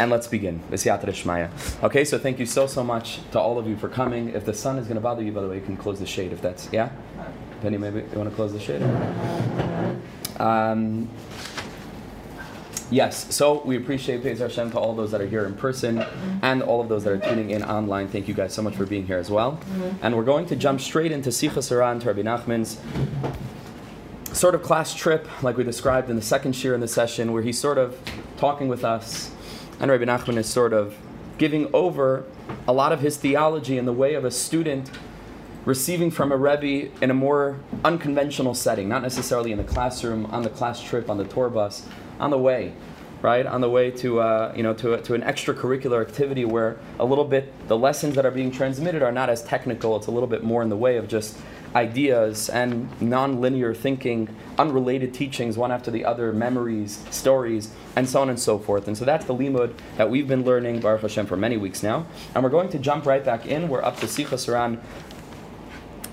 and let's begin. Okay, so thank you so, so much to all of you for coming. If the sun is going to bother you, by the way, you can close the shade if that's, yeah? Penny, maybe you want to close the shade? Um, Yes, so we appreciate Beis Hashem to all those that are here in person and all of those that are tuning in online. Thank you guys so much for being here as well. And we're going to jump straight into Sichas Haran to Rabbi Nachman's sort of class trip, like we described in the second shiur in the session, where he's sort of talking with us, and Rabbi Nachman is sort of giving over a lot of his theology in the way of a student receiving from a Rebbe in a more unconventional setting, not necessarily in the classroom, on the class trip, on the tour bus, on the way, right? On the way to, uh, you know, to, to an extracurricular activity where a little bit the lessons that are being transmitted are not as technical. It's a little bit more in the way of just ideas and non-linear thinking, unrelated teachings, one after the other, memories, stories, and so on and so forth. And so that's the limud that we've been learning, Baruch Hashem, for many weeks now. And we're going to jump right back in. We're up to Sichas Ran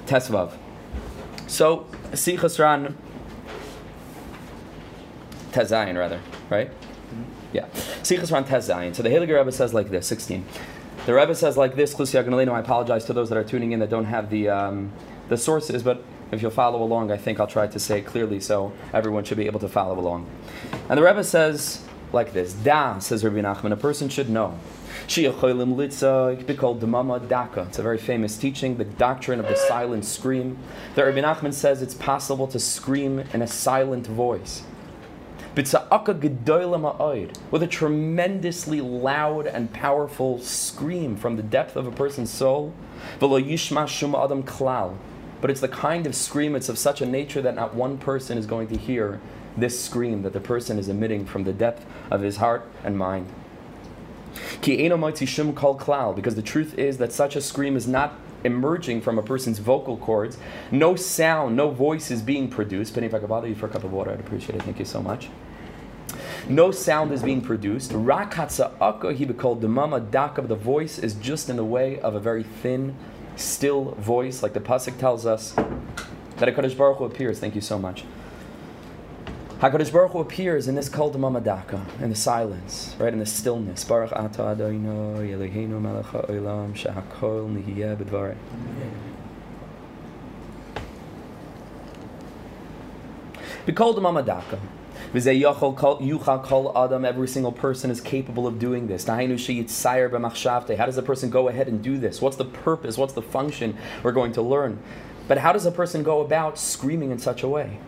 Tesvav. So, Sichas Ran Tezayin, rather, right? Yeah. Sichas Ran Tezayin. So the Heiliger Rebbe says like this, 16. The Rebbe says like this, I apologize to those that are tuning in that don't have the, um, the sources, but if you'll follow along, I think I'll try to say it clearly so everyone should be able to follow along. And the Rebbe says like this, Da, says Rabbi Nachman, a person should know. It's a very famous teaching, the doctrine of the silent scream. That Rabbi Nachman says it's possible to scream in a silent voice with a tremendously loud and powerful scream from the depth of a person's soul. But it's the kind of scream, it's of such a nature that not one person is going to hear this scream that the person is emitting from the depth of his heart and mind. Because the truth is that such a scream is not emerging from a person's vocal cords. No sound, no voice is being produced. Penny, if I could bother you for a cup of water, I'd appreciate it. Thank you so much. No sound is being produced. Rakatsa he called the mama dak of the voice is just in the way of a very thin, still voice, like the pasuk tells us that Hakadosh Baruch Hu appears. Thank you so much. Hakadosh Baruch Hu appears in this kol mama daka, in the silence, right in the stillness. Baruch ata Adonai Eloheinu melech haolam shehakol nihiyeh b'dvarei. B'kol the mama daka. Every single person is capable of doing this. How does a person go ahead and do this? What's the purpose? What's the function we're going to learn? But how does a person go about screaming in such a way?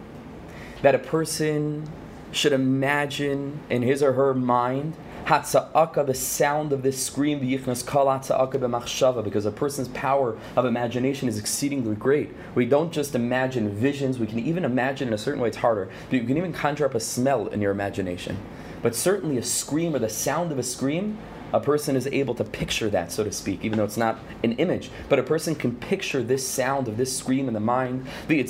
That a person should imagine in his or her mind Hatza'aka, the sound of this scream, the yichnas kal hatza'aka b'machshava, because a person's power of imagination is exceedingly great. We don't just imagine visions, we can even imagine in a certain way, it's harder. But you can even conjure up a smell in your imagination. But certainly a scream or the sound of a scream a person is able to picture that, so to speak, even though it's not an image. But a person can picture this sound of this scream in the mind. The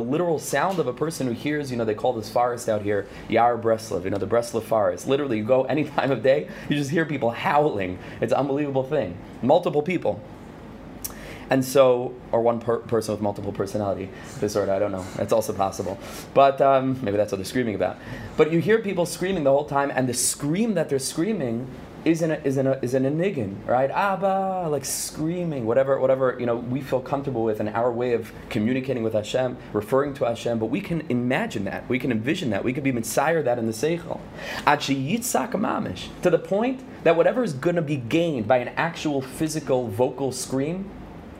literal sound of a person who hears, you know, they call this forest out here Yar Breslov, you know, the Breslov forest. Literally, you go any time of day, you just hear people howling. It's an unbelievable thing. Multiple people. And so, or one per- person with multiple personality disorder, I don't know. That's also possible. But um, maybe that's what they're screaming about. But you hear people screaming the whole time, and the scream that they're screaming is in a, is in a, is in a niggin, right? Abba, like screaming, whatever, whatever you know we feel comfortable with, in our way of communicating with Hashem, referring to Hashem. But we can imagine that, we can envision that, we can be messiah that in the seichel. To the point that whatever is going to be gained by an actual physical vocal scream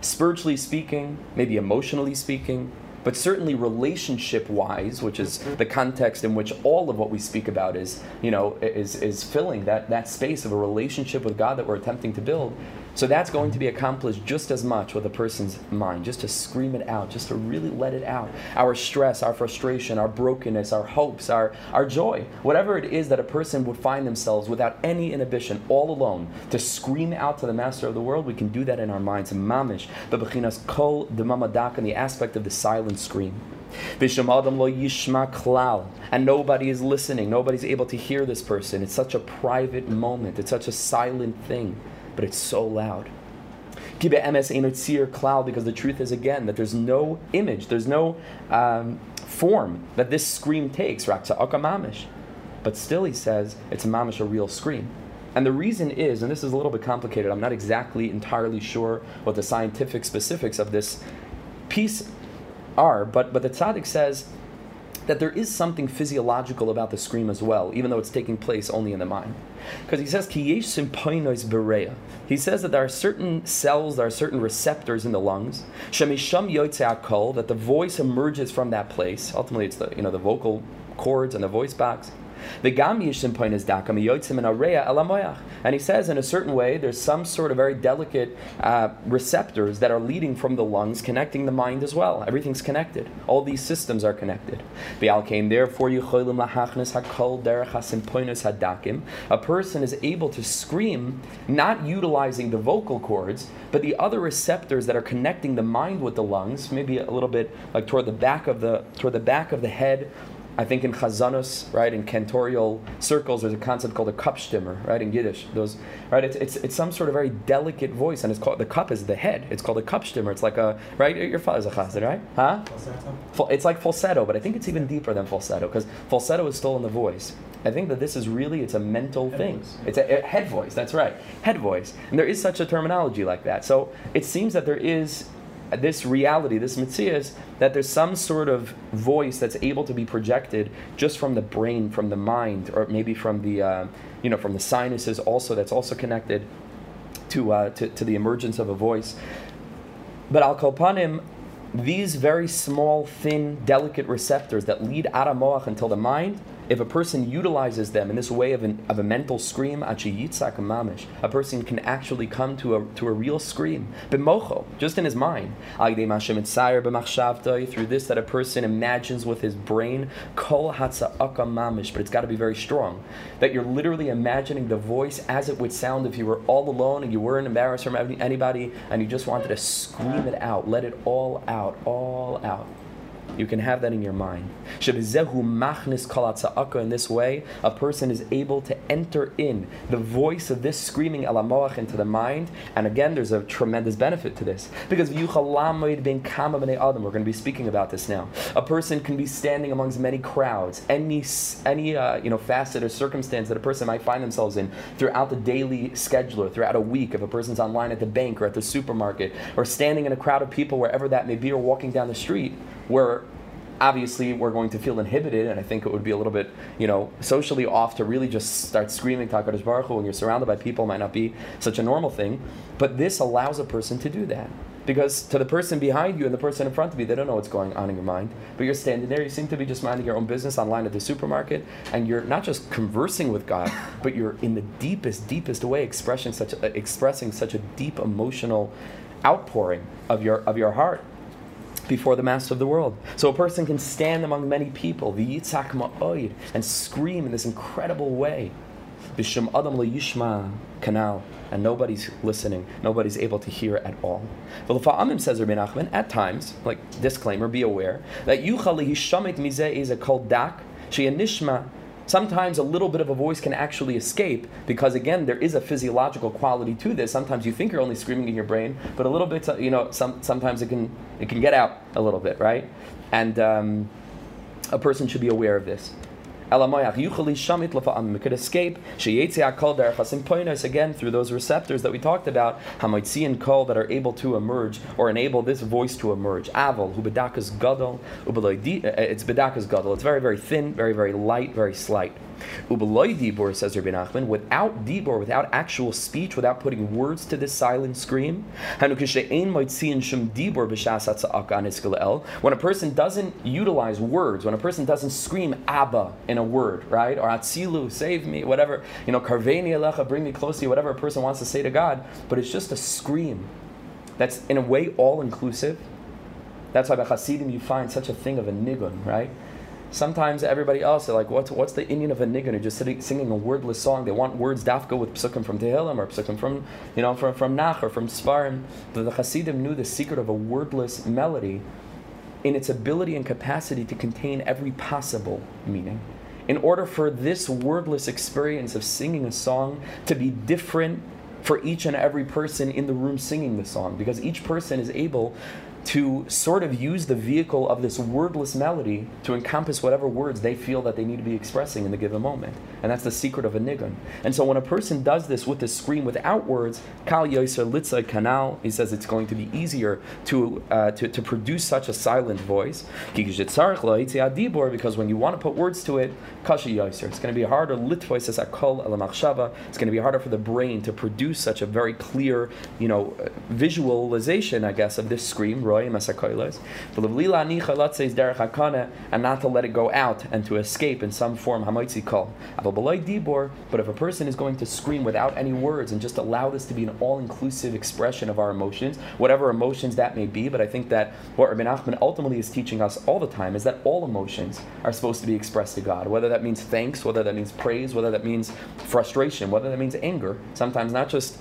spiritually speaking, maybe emotionally speaking, but certainly relationship wise, which is mm-hmm. the context in which all of what we speak about is, you know, is, is filling that, that space of a relationship with God that we're attempting to build. So that's going to be accomplished just as much with a person's mind, just to scream it out, just to really let it out. Our stress, our frustration, our brokenness, our hopes, our, our joy, whatever it is that a person would find themselves without any inhibition, all alone, to scream out to the master of the world, we can do that in our minds. Mamish, the bechinas kol mamadak, and the aspect of the silent scream. And nobody is listening. Nobody's able to hear this person. It's such a private moment. It's such a silent thing but it's so loud. Gibbe MS Ainutzir cloud because the truth is again that there's no image, there's no um, form that this scream takes. But still, he says it's a mamish, a real scream. And the reason is, and this is a little bit complicated, I'm not exactly entirely sure what the scientific specifics of this piece are, but, but the tzaddik says that there is something physiological about the scream as well, even though it's taking place only in the mind. Because he says, He says that there are certain cells, there are certain receptors in the lungs, Shemisham that the voice emerges from that place. Ultimately, it's the, you know, the vocal cords and the voice box. And he says, in a certain way, there's some sort of very delicate uh, receptors that are leading from the lungs, connecting the mind as well. Everything's connected. All these systems are connected. Therefore, a person is able to scream, not utilizing the vocal cords, but the other receptors that are connecting the mind with the lungs, maybe a little bit like toward the back of the toward the back of the head I think in Chazanus, right, in cantorial circles, there's a concept called a Kupfstimme, right, in Yiddish. Those, right, it's, it's, it's some sort of very delicate voice, and it's called the cup is the head. It's called a Kupfstimme. It's like a right. Your father's a chazan, right? Huh? Falsetto. It's like falsetto, but I think it's even deeper than falsetto because falsetto is still in the voice. I think that this is really it's a mental head thing. Voice. It's a, a head voice. That's right, head voice, and there is such a terminology like that. So it seems that there is this reality, this mitzvah is that there's some sort of voice that's able to be projected just from the brain, from the mind, or maybe from the, uh, you know, from the sinuses also, that's also connected to, uh, to, to, the emergence of a voice. But al kolpanim, these very small, thin, delicate receptors that lead out of moach until the mind, if a person utilizes them in this way of, an, of a mental scream, a person can actually come to a, to a real scream, b'mocho, just in his mind. Through this, that a person imagines with his brain, kol but it's got to be very strong. That you're literally imagining the voice as it would sound if you were all alone and you weren't embarrassed from anybody and you just wanted to scream it out, let it all out, all out. You can have that in your mind. In this way, a person is able to enter in the voice of this screaming alamoach into the mind. And again, there's a tremendous benefit to this. Because we're going to be speaking about this now. A person can be standing amongst many crowds, any, any uh, you know, facet or circumstance that a person might find themselves in throughout the daily schedule or throughout a week. If a person's online at the bank or at the supermarket or standing in a crowd of people, wherever that may be, or walking down the street, where obviously we're going to feel inhibited, and I think it would be a little bit, you know, socially off to really just start screaming Takadish Baruch Hu when you're surrounded by people might not be such a normal thing. But this allows a person to do that. Because to the person behind you and the person in front of you, they don't know what's going on in your mind. But you're standing there, you seem to be just minding your own business online at the supermarket, and you're not just conversing with God, but you're in the deepest, deepest way expressing such expressing such a deep emotional outpouring of your of your heart before the master of the world. So a person can stand among many people, the yitzak ma'oid, and scream in this incredible way. Bishum adam yishma canal, and nobody's listening, nobody's able to hear at all. But Amim says Rabbi Nachman, at times, like disclaimer, be aware that yuchali hishamit mizeh is a called dak, nishma Sometimes a little bit of a voice can actually escape because, again, there is a physiological quality to this. Sometimes you think you're only screaming in your brain, but a little bit, you know, some, sometimes it can, it can get out a little bit, right? And um, a person should be aware of this. It could escape. Again, through those receptors that we talked about, and kol that are able to emerge or enable this voice to emerge. Aval, bedakas gadol, uh, uh, it's bedakas gadol. It's very, very thin, very, very light, very slight. Ubaloy dibor, says Rabbi Nachman, without dibor, without actual speech, without putting words to this silent scream. When a person doesn't utilize words, when a person doesn't scream Abba in a word, right? Or Atzilu, save me, whatever, you know, Karveni Alecha, bring me close to you, whatever a person wants to say to God, but it's just a scream that's in a way all inclusive. That's why by Hasidim you find such a thing of a nigun, right? Sometimes everybody else, like, what's, what's the Indian of a nigun who's just sitting, singing a wordless song? They want words dafka with psukim from Tehillim or psukim from, you know, from, from Nach or from Svarim. The Hasidim knew the secret of a wordless melody in its ability and capacity to contain every possible meaning. In order for this wordless experience of singing a song to be different for each and every person in the room singing the song because each person is able to sort of use the vehicle of this wordless melody to encompass whatever words they feel that they need to be expressing in the given moment. And that's the secret of a nigun. And so when a person does this with the scream without words, Kal Yoser Litzai Kanal, he says it's going to be easier to, uh, to, to produce such a silent voice. Because when you want to put words to it, Kasha Yoser. It's going to be harder, Litvois It's going to be harder for the brain to produce such a very clear, you know, visualization, I guess, of this scream roim asakoilos. And not to let it go out and to escape in some form hamaitzi kol. But if a person is going to scream without any words and just allow this to be an all-inclusive expression of our emotions, whatever emotions that may be, but I think that what Rabbi Nachman ultimately is teaching us all the time is that all emotions are supposed to be expressed to God, whether that means thanks, whether that means praise, whether that means frustration, whether that means anger. Sometimes not just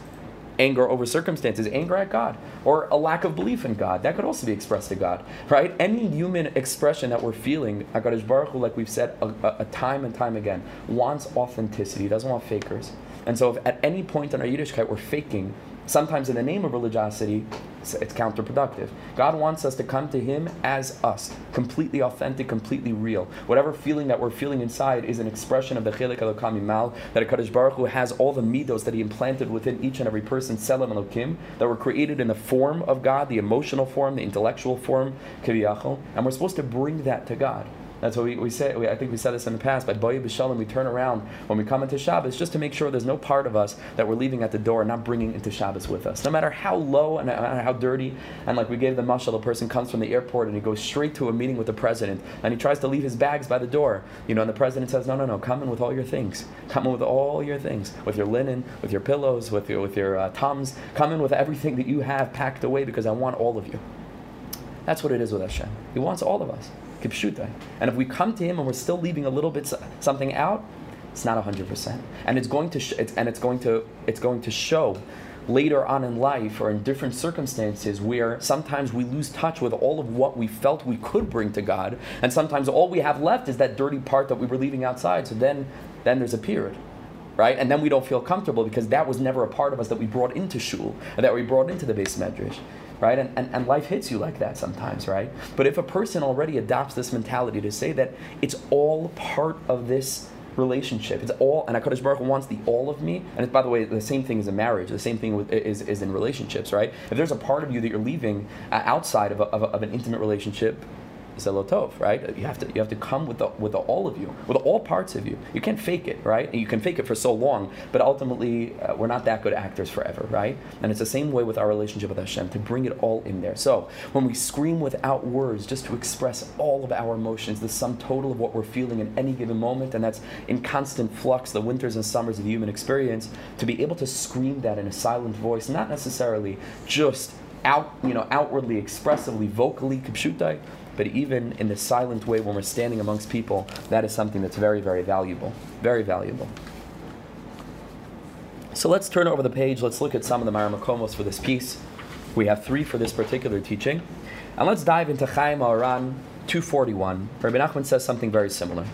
anger over circumstances, anger at God, or a lack of belief in God. That could also be expressed to God, right? Any human expression that we're feeling, HaKadosh Baruch Hu, like we've said a, a, a time and time again, wants authenticity, doesn't want fakers. And so if at any point in our Yiddishkeit we're faking, sometimes in the name of religiosity, it's counterproductive. God wants us to come to Him as us, completely authentic, completely real. Whatever feeling that we're feeling inside is an expression of the Chelik Elokam Mal, that a Kaddish Baruch Hu has all the midos that He implanted within each and every person, Selam Elokim, that were created in the form of God, the emotional form, the intellectual form, Kiviyachol, and we're supposed to bring that to God. That's what we, we say. We, I think we said this in the past. By Boya B'Shalom, we turn around when we come into Shabbos just to make sure there's no part of us that we're leaving at the door and not bringing into Shabbos with us. No matter how low and how dirty, and like we gave the mashal, the person comes from the airport and he goes straight to a meeting with the president and he tries to leave his bags by the door. You know, and the president says, no, no, no, come in with all your things. Come in with all your things, with your linen, with your pillows, with your, with your uh, tums. Come in with everything that you have packed away because I want all of you. That's what it is with Hashem. He wants all of us. And if we come to him and we're still leaving a little bit something out, it's not 100%. And it's going to sh- it's, and it's going to it's going to show later on in life or in different circumstances where sometimes we lose touch with all of what we felt we could bring to God, and sometimes all we have left is that dirty part that we were leaving outside. So then, then there's a period, right? And then we don't feel comfortable because that was never a part of us that we brought into shul, that we brought into the beis medrash right? And, and, and life hits you like that sometimes, right? But if a person already adopts this mentality to say that it's all part of this relationship. It's all, and HaKadosh Baruch Hu wants the all of me. And it's, by the way, the same thing as a marriage. The same thing with, is, is in relationships, right? If there's a part of you that you're leaving uh, outside of, a, of, a, of an intimate relationship, zelotov, right? You have to you have to come with the, with the, all of you, with all parts of you. You can't fake it, right? And you can fake it for so long, but ultimately uh, we're not that good actors forever, right? And it's the same way with our relationship with Hashem to bring it all in there. So when we scream without words, just to express all of our emotions, the sum total of what we're feeling in any given moment, and that's in constant flux, the winters and summers of the human experience, to be able to scream that in a silent voice, not necessarily just out, you know, outwardly, expressively, vocally, kipshutai, but even in the silent way when we're standing amongst people, that is something that's very, very valuable. Very valuable. So let's turn over the page. Let's look at some of the Maramakomos for this piece. We have three for this particular teaching. And let's dive into Chayei Moharan 241. Rabbi Nachman says something very similar.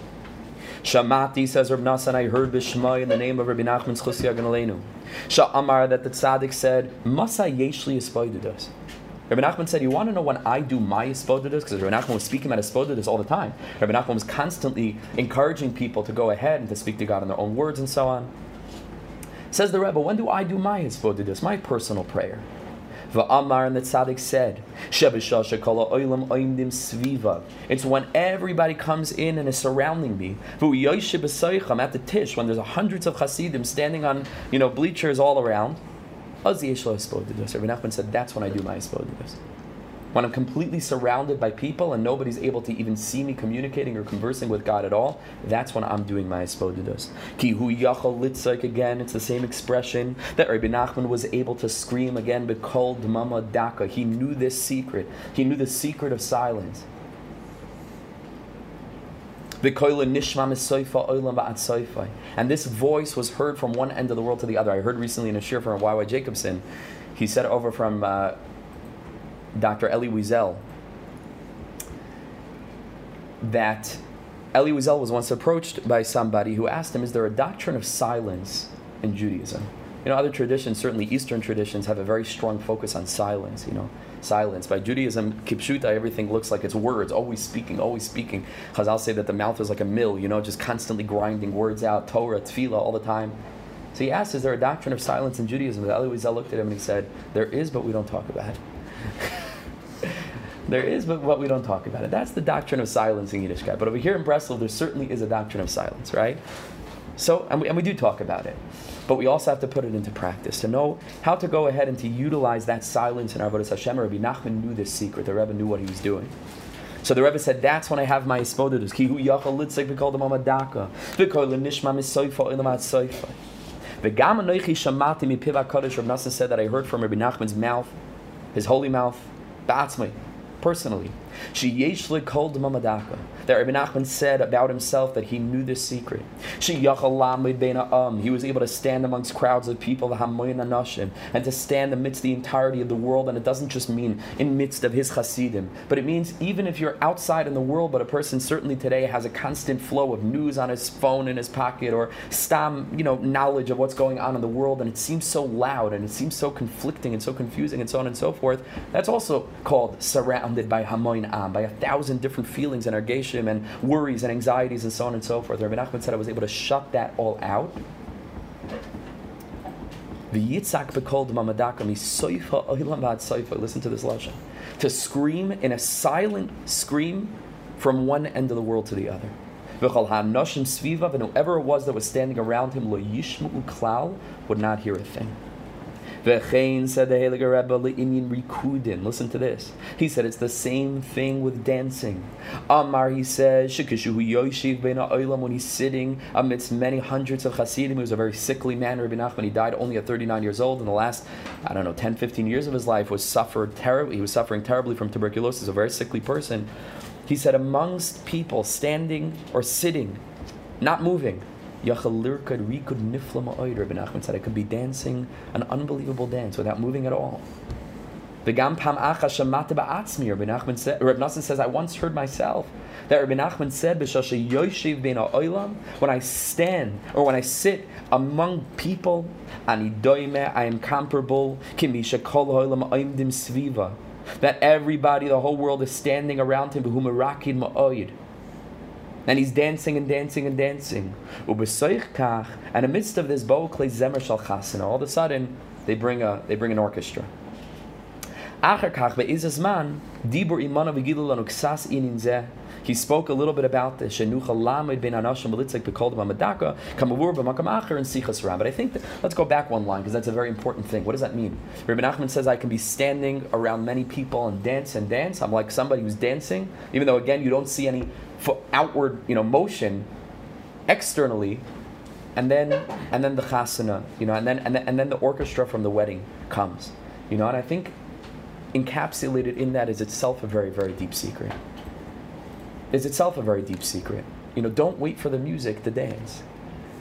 Shamati says Rabbi Nassan, I heard Bishmai in the name of Rabbi Nachman's Chusya Ganalenu. Sha'amar that the tzaddik said, Masa yeshli espoididas. Rabbi Nachman said, You want to know when I do my espodidus? Because Rabbi Nachman was speaking about espodidus all the time. Rabbi Nachman was constantly encouraging people to go ahead and to speak to God in their own words and so on. Says the Rebbe, When do I do my espodidus, my personal prayer? Va'amar and the tzaddik said, It's when everybody comes in and is surrounding me. At the tish when there's hundreds of chassidim standing on you know bleachers all around. Rabbi Nachman said, that's when I do my Espodidus. When I'm completely surrounded by people and nobody's able to even see me communicating or conversing with God at all, that's when I'm doing my Espodidus. Ki hu yachal litzaik again, it's the same expression that Rabbi Nachman was able to scream again, Bekol Dmama Daka. He knew this secret. He knew the secret of silence. And this voice was heard from one end of the world to the other. I heard recently in a shiur from Y.Y. Jacobson, he said over from uh, Dr. Elie Wiesel that Elie Wiesel was once approached by somebody who asked him, Is there a doctrine of silence in Judaism? You know, other traditions, certainly Eastern traditions, have a very strong focus on silence. You know, silence. By Judaism, kipshuta, everything looks like it's words, always speaking, always speaking. Chazal say that the mouth is like a mill. You know, just constantly grinding words out, Torah, tefillah, all the time. So he asked, "Is there a doctrine of silence in Judaism?" The Elie Wiesel looked at him and he said, "There is, but we don't talk about it." There is, but what we don't talk about it. That's the doctrine of silence in Yiddishkeit. But over here in Breslov, there certainly is a doctrine of silence, right? So, and we, and we do talk about it. But we also have to put it into practice to know how to go ahead and to utilize that silence in our Avodah Hashem. Rabbi Nachman knew this secret. The Rebbe knew what he was doing. So the Rebbe said, that's when I have my ispodidus. Ki hu yachal litzik v'kol dem amadaka. V'kol l'nishma misoifa ilam ad soifa. V'gam anoichi shamati mi piva kodesh. Rabbi Nassan said that I heard from Rabbi Nachman's mouth, his holy mouth, ba'atzmai, personally. She yeshli called the mamadaka. That Rabbi Nachman said about himself that he knew this secret. He was able to stand amongst crowds of people, and to stand amidst the entirety of the world. And it doesn't just mean in midst of his chasidim, but it means even if you're outside in the world, but a person certainly today has a constant flow of news on his phone in his pocket or stam, you know, knowledge of what's going on in the world, and it seems so loud and it seems so conflicting and so confusing and so on and so forth. That's also called surrounded by hamoyin am, by a thousand different feelings and and worries and anxieties and so on and so forth. Rabbi Nachman said I was able to shut that all out. The yitzakva called Mamadakami Soyfa oilamadsoy, listen to this lashon. To scream in a silent scream from one end of the world to the other. And whoever it was that was standing around him, lo yishmu klal, would not hear a thing. V'chein said the Heilige Rebbe le'inyin rikudin. Listen to this. He said it's the same thing with dancing. Amar, he says, shekishuhu yoshiv ben ha'olam, when he's sitting amidst many hundreds of Hasidim. He was a very sickly man, Rabbi Nachman. He died only at 39 years old. In the last, I don't know, 10, 15 years of his life was suffered terribly. He was suffering terribly from tuberculosis, a very sickly person. He said, amongst people standing or sitting, not moving, Yachalirkad Rikud Niflama Oid, Rabbi Nachman said, I could be dancing an unbelievable dance without moving at all. V'gam Pam Acha Shamata Ba'atzmi, Rabbi Nachman said, Rabbi Nachman says, I once heard myself that Rabbi Nachman said, B'shasha Yoshev Ben Oilam, when I stand or when I sit among people, Ani Doime, I am comparable, Kimisha Kol Oilam Oimdim Sviva, that everybody, the whole world is standing around him, B'humarakin Ma'oid and he's dancing and dancing and dancing. And in the midst of this, Bo plays Zemer Shal. All of a sudden, they bring a they bring an orchestra. He spoke a little bit about this. But I think that, let's go back one line because that's a very important thing. What does that mean? Rabbi Nachman says I can be standing around many people and dance and dance. I'm like somebody who's dancing, even though again you don't see any outward, you know, motion externally, and then and then the chasana, you know, and then and then, and then the orchestra from the wedding comes, you know, and I think encapsulated in that is itself a very very deep secret. Is itself a very deep secret. You know, don't wait for the music to dance.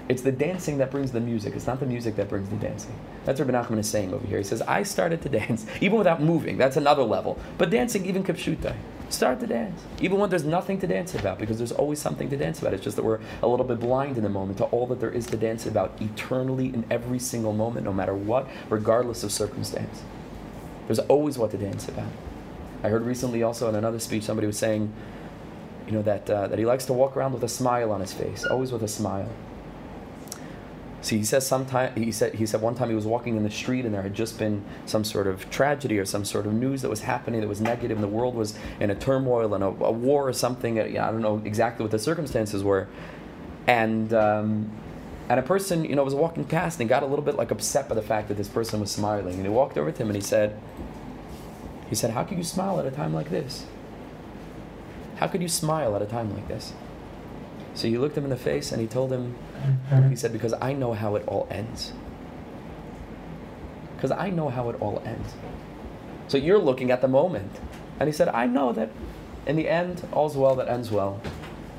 It's the dancing that brings the music. It's not the music that brings the dancing. That's what Ben Nachman is saying over here. He says, I started to dance, even without moving. That's another level. But dancing, even kipshutai. Start to dance. Even when there's nothing to dance about, because there's always something to dance about. It's just that we're a little bit blind in the moment to all that there is to dance about eternally in every single moment, no matter what, regardless of circumstance. There's always what to dance about. I heard recently also in another speech somebody was saying, you know, that, uh, that he likes to walk around with a smile on his face, always with a smile. See, he says sometime he said he said one time he was walking in the street and there had just been some sort of tragedy or some sort of news that was happening that was negative and the world was in a turmoil and a, a war or something. I don't know exactly what the circumstances were, and um, and a person you know was walking past and got a little bit like upset by the fact that this person was smiling and he walked over to him and he said he said how could you smile at a time like this? How could you smile at a time like this? So he looked him in the face and he told him, he said, because I know how it all ends. Because I know how it all ends. So you're looking at the moment. And he said, I know that in the end, all's well that ends well.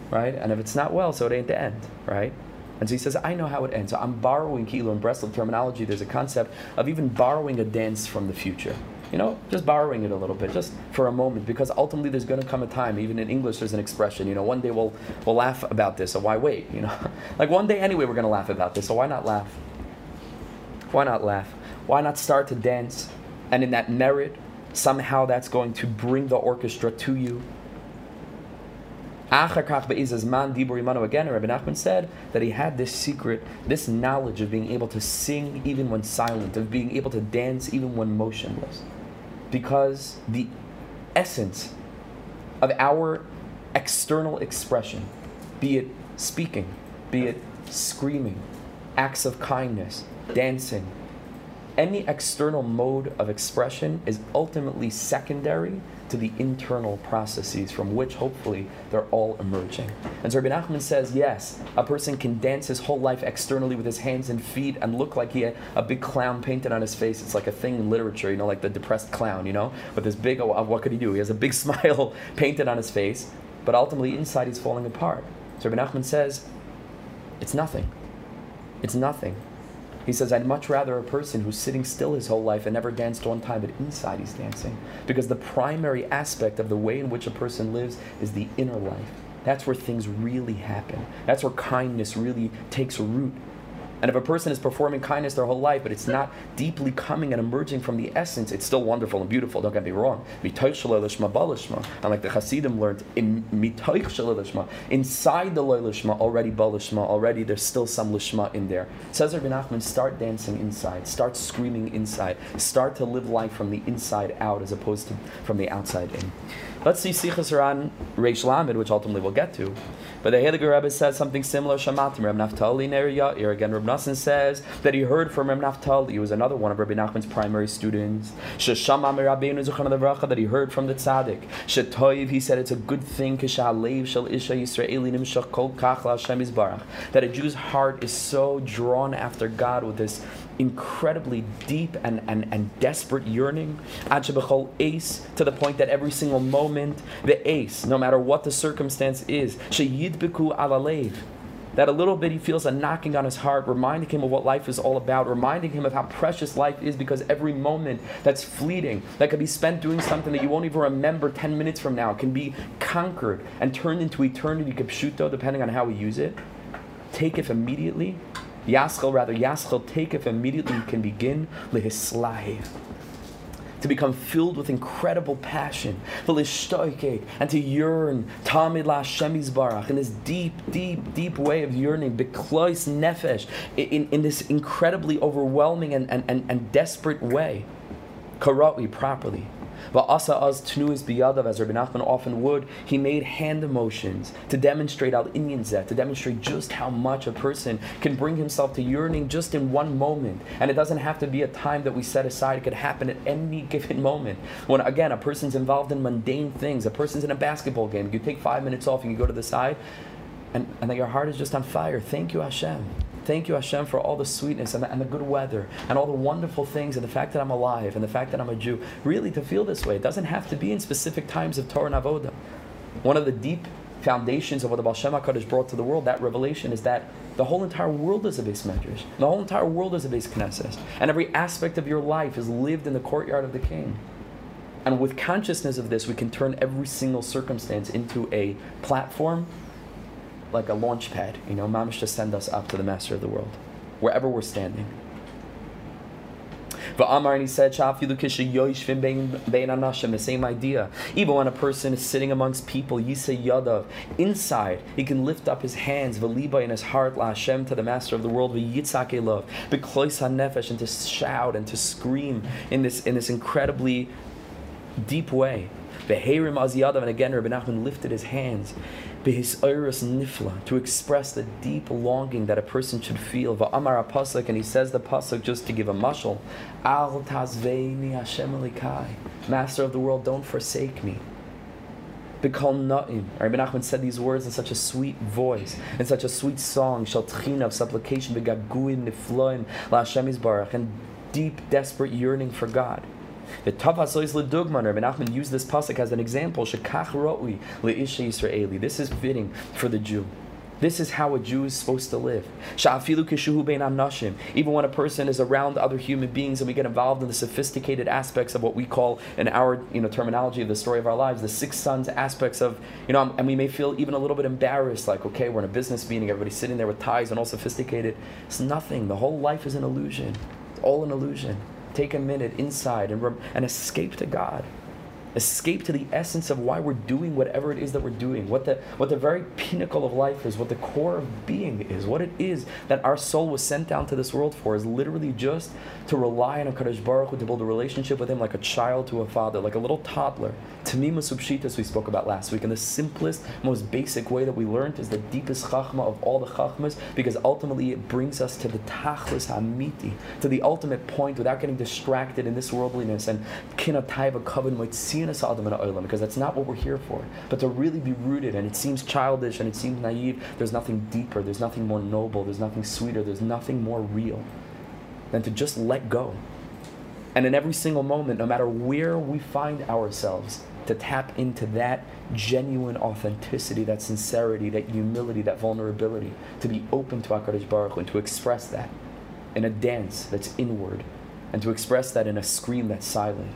Right? And if it's not well, so it ain't the end. Right? And so he says, I know how it ends. So I'm borrowing Kilo and Breslov terminology. There's a concept of even borrowing a dance from the future you know, just borrowing it a little bit, just for a moment, because ultimately there's going to come a time, even in English, there's an expression, you know, one day we'll, we'll laugh about this, so why wait, you know? like one day anyway we're going to laugh about this, so why not laugh? Why not laugh? Why not start to dance? And in that merit, somehow that's going to bring the orchestra to you. Again, Rabbi Nachman said that he had this secret, this knowledge of being able to sing even when silent, of being able to dance even when motionless. Because the essence of our external expression, be it speaking, be it screaming, acts of kindness, dancing, any external mode of expression is ultimately secondary to the internal processes from which hopefully they're all emerging. And so Rabbi Nachman says, yes, a person can dance his whole life externally with his hands and feet and look like he had a big clown painted on his face. It's like a thing in literature, you know, like the depressed clown, you know, with this big, oh, what could he do? He has a big smile painted on his face, but ultimately inside he's falling apart. So Rabbi Nachman says, it's nothing. It's nothing. He says, I'd much rather a person who's sitting still his whole life and never danced one time, but inside he's dancing. Because the primary aspect of the way in which a person lives is the inner life. That's where things really happen. That's where kindness really takes root. And if a person is performing kindness their whole life, but it's not deeply coming and emerging from the essence, it's still wonderful and beautiful. Don't get me wrong. And like the Hasidim learned, in inside the loylishma, already balishma, already there's still some lishma in there. Says Rabbi Nachman, start dancing inside, start screaming inside, start to live life from the inside out as opposed to from the outside in. Let's see Sichas Ran Reish Lamed, which ultimately we'll get to. But the Heiliger Rebbe says something similar. Shamatim Reb Naftali Ner Yair. Again, Reb Nassan says that he heard from Reb Naftali. He was another one of Rabbi Nachman's primary students. Sheshama Rabbeinu Zuchan V'Racha that he heard from the Tzaddik. Shetoiv, he said it's a good thing. Kishalev Isha Yisbarach. That a Jew's heart is so drawn after God with this incredibly deep and, and, and desperate yearning, ace, to the point that every single moment, the ace, no matter what the circumstance is, alalev, that a little bit he feels a knocking on his heart, reminding him of what life is all about, reminding him of how precious life is because every moment that's fleeting, that could be spent doing something that you won't even remember 10 minutes from now, can be conquered and turned into eternity, kipshuto, depending on how we use it. Take it immediately Yaschel, rather, Yaschel taketh immediately can begin lehislahiv. To become filled with incredible passion, and to yearn Tamid La Barach in this deep, deep, deep way of yearning, Beklois Nefesh, in, in this incredibly overwhelming and, and, and, and desperate way. Karatwi properly. Va'asa az tnuis biyadav, as Rabbi Nachman often would, he made hand motions to demonstrate al inyan zet, to demonstrate just how much a person can bring himself to yearning just in one moment. And it doesn't have to be a time that we set aside. It could happen at any given moment. When, again, a person's involved in mundane things, a person's in a basketball game, you take five minutes off and you go to the side, and, and that your heart is just on fire. Thank you, Hashem. Thank you, Hashem, for all the sweetness and the, and the, good weather and all the wonderful things and the fact that I'm alive and the fact that I'm a Jew. Really, to feel this way, it doesn't have to be in specific times of Torah and Avodah. One of the deep foundations of what the Baal Shem HaKadosh brought to the world, that revelation, is that the whole entire world is a beis medrash. The whole entire world is a beis knesset. And every aspect of your life is lived in the courtyard of the king. And with consciousness of this, we can turn every single circumstance into a platform like a launch pad, you know, mamish to send us up to the master of the world, wherever we're standing. But Amar and he said, the same idea. Even when a person is sitting amongst people, Yisei Yadav, inside, he can lift up his hands, Veliba in his heart, La to the master of the world, V'yitzak Elov, B'klois and to shout and to scream in this, in this incredibly deep way. Beherim Aziyadav, and again, Rabbi Nachman lifted his hands his iris nifla, to express the deep longing that a person should feel. Va'amar pasuk, and he says the pasuk just to give a mushal. Al tazveini Hashem elikai. Master of the world, don't forsake me. Bikol na'im. Rabbi Nachman said these words in such a sweet voice, in such a sweet song, shal of supplication, begaguim nifloim la Hashem and deep, desperate yearning for God. The Tavasois Ledugman, Rabbi Nachman used this pasuk as an example. Shekach leisha Yisraeli. This is fitting for the Jew. This is how a Jew is supposed to live. Even when a person is around other human beings and we get involved in the sophisticated aspects of what we call, in our you know, terminology of the story of our lives, the six sons aspects of, you know, and we may feel even a little bit embarrassed, like, okay, we're in a business meeting, everybody's sitting there with ties and all sophisticated. It's nothing. The whole life is an illusion. It's all an illusion. Take a minute inside and, and escape to God escape to the essence of why we're doing whatever it is that we're doing, what the, what the very pinnacle of life is, what the core of being is, what it is that our soul was sent down to this world for, is literally just to rely on a Kadosh Baruch Hu, to build a relationship with Him like a child to a father, like a little toddler. Tamimus Upshitas we spoke about last week, and the simplest, most basic way that we learned is the deepest chachma of all the chachmas, because ultimately it brings us to the tachlis hamiti, to the ultimate point without getting distracted in this worldliness and kinataiva coven because that's not what we're here for. But to really be rooted, and it seems childish and it seems naive, there's nothing deeper, there's nothing more noble, there's nothing sweeter, there's nothing more real than to just let go. And in every single moment, no matter where we find ourselves, to tap into that genuine authenticity, that sincerity, that humility, that vulnerability, to be open to HaKadosh Baruch Hu, and to express that in a dance that's inward, and to express that in a scream that's silent.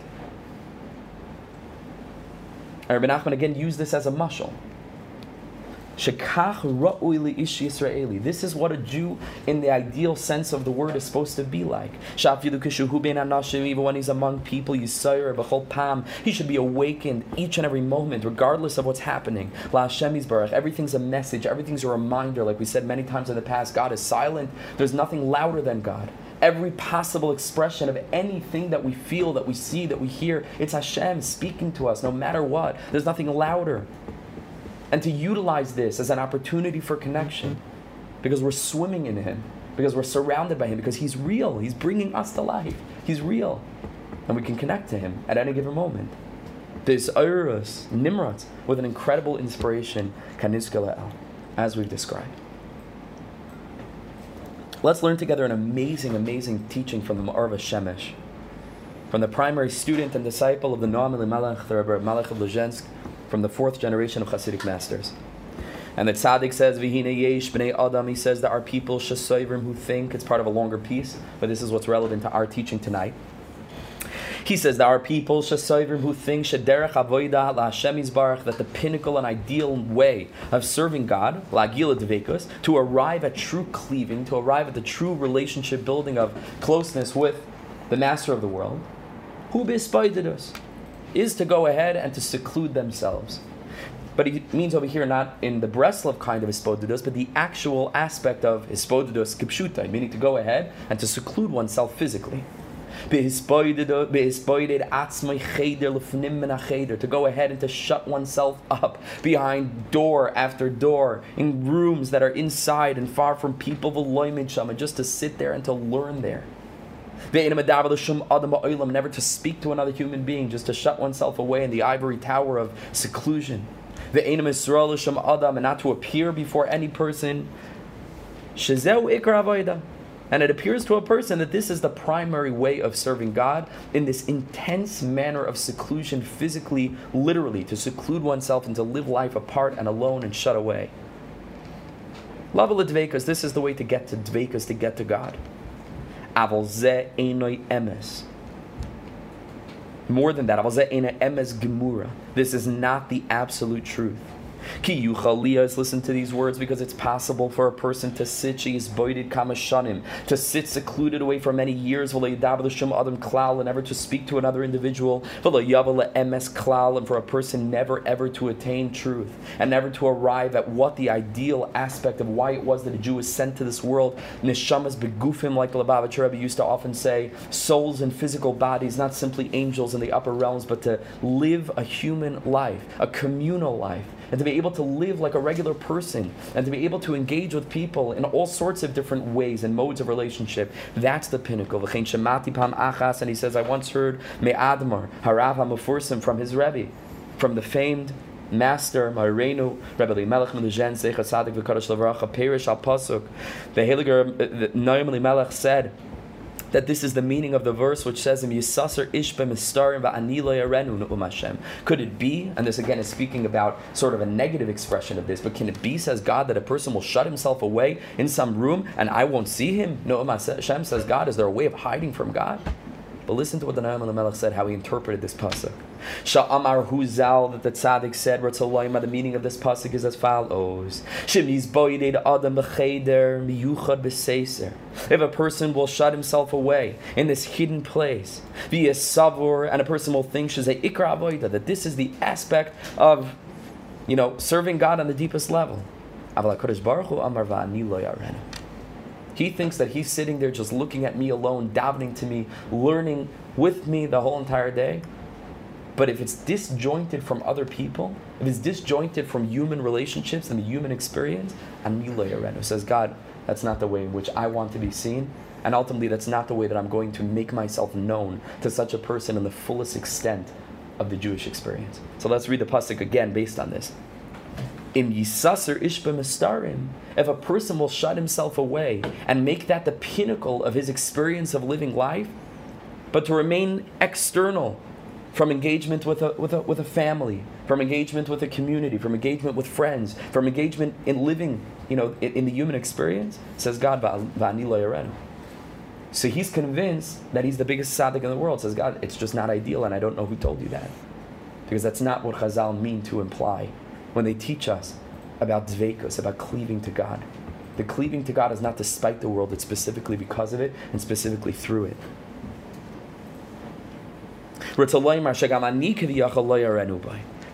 And Rabbi Nachman again used this as a mashal. This is what a Jew, in the ideal sense of the word, is supposed to be like. Even when he's among people, he should be awakened each and every moment, regardless of what's happening. Everything's a message, everything's a reminder. Like we said many times in the past, God is silent. There's nothing louder than God every possible expression of anything that we feel, that we see, that we hear. It's Hashem speaking to us no matter what. There's nothing louder. And to utilize this as an opportunity for connection because we're swimming in Him, because we're surrounded by Him, because He's real. He's bringing us to life. He's real. And we can connect to Him at any given moment. This Urus, Nimrod, with an incredible inspiration, as we've described. Let's learn together an amazing, amazing teaching from the Maor VaShemesh, from the primary student and disciple of the Noam Elimelech, the Rebbe Malach of Luzhensk, from the fourth generation of Hasidic masters. And the tzaddik says, "Vihine yesh bnei adam." He says that our people shasoivrim who think it's part of a longer piece, but this is what's relevant to our teaching tonight. He says there are people who think shederech avoida laHashem Yisbarach that the pinnacle and ideal way of serving God, lagila devekus, to arrive at true cleaving, to arrive at the true relationship building of closeness with the Master of the world, who us, is to go ahead and to seclude themselves. But it means over here not in the Breslov kind of hispodidus, but the actual aspect of hispodidus kipshuta, meaning to go ahead and to seclude oneself physically to go ahead and to shut oneself up behind door after door in rooms that are inside and far from people just to sit there and to learn there. Never to speak to another human being, just to shut oneself away in the ivory tower of seclusion. And not to appear before any person. And it appears to a person that this is the primary way of serving God in this intense manner of seclusion, physically, literally, to seclude oneself and to live life apart and alone and shut away. Lava dvekas, this is the way to get to dvekas, to get to God. Aval ze emes. More than that, aval ze emes gemura. This is not the absolute truth. Ki yuchaliyas, listen to these words because it's possible for a person to sit, is boided kamashanim, to sit secluded away for many years, adam klal, and never to speak to another individual, emes klal, and for a person never ever to attain truth, and never to arrive at what the ideal aspect of why it was that a Jew was sent to this world. Neshamas begufim, like the Lubavitcher Rebbe used to often say, souls and physical bodies, not simply angels in the upper realms, but to live a human life, a communal life and to be able to live like a regular person and to be able to engage with people in all sorts of different ways and modes of relationship. That's the pinnacle. And he says, I once heard Me'admar, Harav HaMufursim from his Rebbe, from the famed master Marenu Rebbe Melech Melijen Zecha Sadik Perish. The Heiliger uh, Noam Melech said that this is the meaning of the verse which says, Could it be, and this again is speaking about sort of a negative expression of this, but can it be, says God, that a person will shut himself away in some room and I won't see him? No, Hashem says God, is there a way of hiding from God? But listen to what the Naaman Melech said, how he interpreted this pasuk. Sha'amar Huzal, that the tzaddik said, Ratzaloyma, the meaning of this pasuk is as follows. Shimni's boydeid adam b'cheder miyuchad b'seiser. If a person will shut himself away in this hidden place, be a savur, and a person will think she's a ikra avoida, that this is the aspect of, you know, serving God on the deepest level. Baruch Hu amar va'ani lo. He thinks that he's sitting there just looking at me alone, davening to me, learning with me the whole entire day. But if it's disjointed from other people, if it's disjointed from human relationships and the human experience, Anila Yarenu says, God, that's not the way in which I want to be seen. And ultimately, that's not the way that I'm going to make myself known to such a person in the fullest extent of the Jewish experience. So let's read the pasuk again based on this. Im yisaser ishba mistarim. If a person will shut himself away and make that the pinnacle of his experience of living life, but to remain external from engagement with a, with a, with a family, from engagement with a community, from engagement with friends, from engagement in living, you know, in, in the human experience, says God, So he's convinced that he's the biggest tzaddik in the world. Says God, it's just not ideal, and I don't know who told you that, because that's not what Chazal mean to imply when they teach us about dveikus, about cleaving to God. The cleaving to God is not despite the world, it's specifically because of it and specifically through it.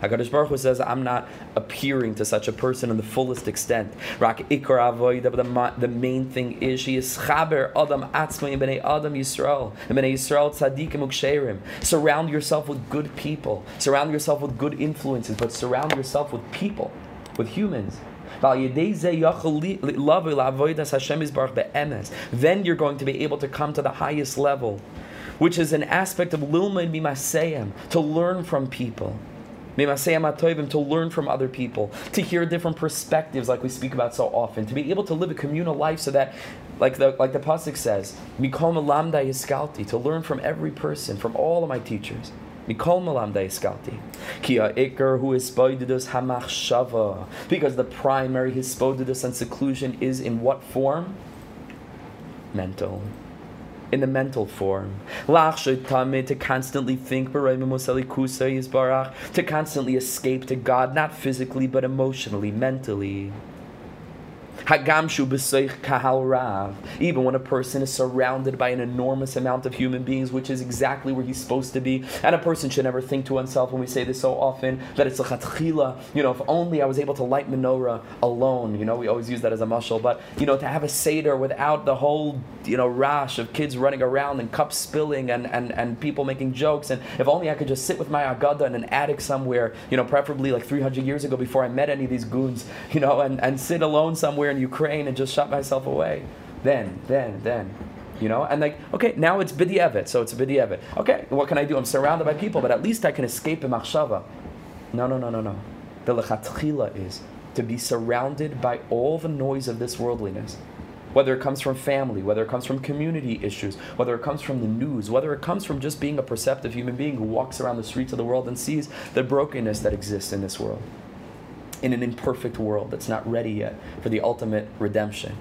HaKadosh Baruch Hu says, I'm not appearing to such a person in the fullest extent. Rak ikar avoid, the main thing is, she is chaber adam atzmai b'nei adam Yisrael, b'nei Yisrael tzadikim uksherim. Surround yourself with good people. Surround yourself with good influences, but surround yourself with people, with humans. Then you're going to be able to come to the highest level, which is an aspect of lilmaid mimaseyim, to learn from people to learn from other people, to hear different perspectives, like we speak about so often, to be able to live a communal life so that, like the like the pasuk says, "Mikol malamda yiskalti," to learn from every person, from all of my teachers. Mikol malamda yiskalti. Kia ikar who is spoididus hamachshava, because the primary hispodidus and seclusion is in what form? Mental in the mental form. To constantly think, to constantly escape to God, not physically but emotionally, mentally. Even when a person is surrounded by an enormous amount of human beings, which is exactly where he's supposed to be, and a person should never think to oneself, when we say this so often, that it's a chatchila, you know, if only I was able to light menorah alone, you know, we always use that as a mushal, but, you know, to have a Seder without the whole, you know, rash of kids running around and cups spilling and, and, and people making jokes, and if only I could just sit with my agada in an attic somewhere, you know, preferably like 300 years ago before I met any of these goons, you know, and, and sit alone somewhere in Ukraine and just shut myself away. Then, then, then. You know, and like, okay, now it's bidiyevit, so it's bidiyevit. Okay, what can I do? I'm surrounded by people, but at least I can escape in machshava. No, no, no, no, no. The lechatchila is to be surrounded by all the noise of this worldliness. Whether it comes from family, whether it comes from community issues, whether it comes from the news, whether it comes from just being a perceptive human being who walks around the streets of the world and sees the brokenness that exists in this world in an imperfect world that's not ready yet for the ultimate redemption.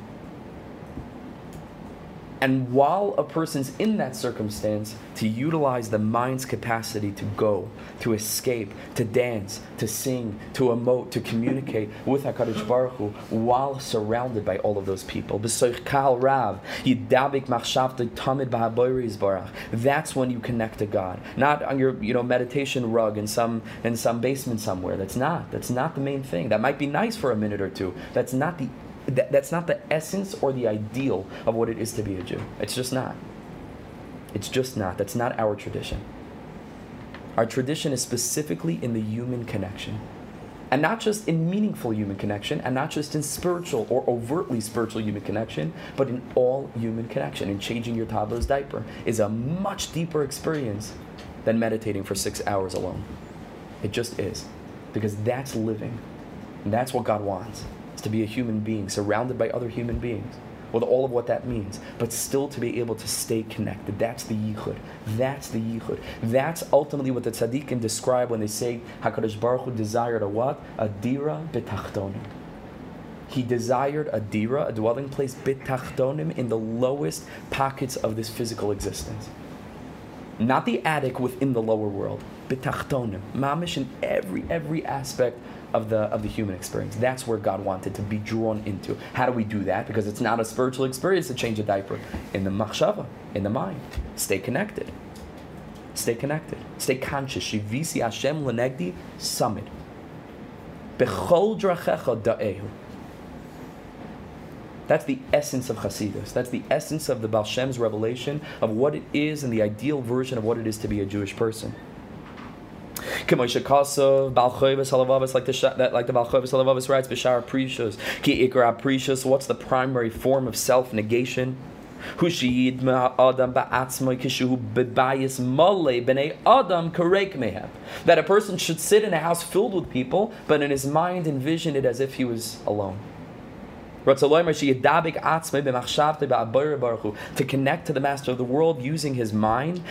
And while a person's in that circumstance, to utilize the mind's capacity to go, to escape, to dance, to sing, to emote, to communicate with HaKadosh Baruch Hu, while surrounded by all of those people. That's when you connect to God. Not on your you know meditation rug in some in some basement somewhere. That's not. That's not the main thing. That might be nice for a minute or two. That's not the that, that's not the essence or the ideal of what it is to be a Jew. It's just not. It's just not. That's not our tradition. Our tradition is specifically in the human connection. And not just in meaningful human connection, and not just in spiritual or overtly spiritual human connection, but in all human connection. And changing your toddler's diaper is a much deeper experience than meditating for six hours alone. It just is. Because that's living. And that's what God wants to be a human being surrounded by other human beings with all of what that means, but still to be able to stay connected. That's the yichud. That's the yichud. That's ultimately what the tzaddikim describe when they say Hakadosh Baruch Hu desired a what? A dira bitachtonim. He desired a dira, a dwelling place bitachtonim, in the lowest pockets of this physical existence. not the attic within the lower world, bitachtonim, mamish in every every aspect of the of the human experience. That's where God wanted to be drawn into. How do we do that? Because it's not a spiritual experience to change a diaper. In the machshava, in the mind, stay connected. Stay connected. Stay conscious. Shivisi Hashem lenegdi summit. Bechol drachecha da'ehu. That's the essence of Hasidus. That's the essence of the Baal Shem's revelation of what it is and the ideal version of what it is to be a Jewish person. Like the like the like the Baal Chovos HaLevavos writes, Bishar Precious, Ki Ikra Precious. What's the primary form of self negation? That a person should sit in a house filled with people, but in his mind envision it as if he was alone. To connect to the Master of the world using his mind.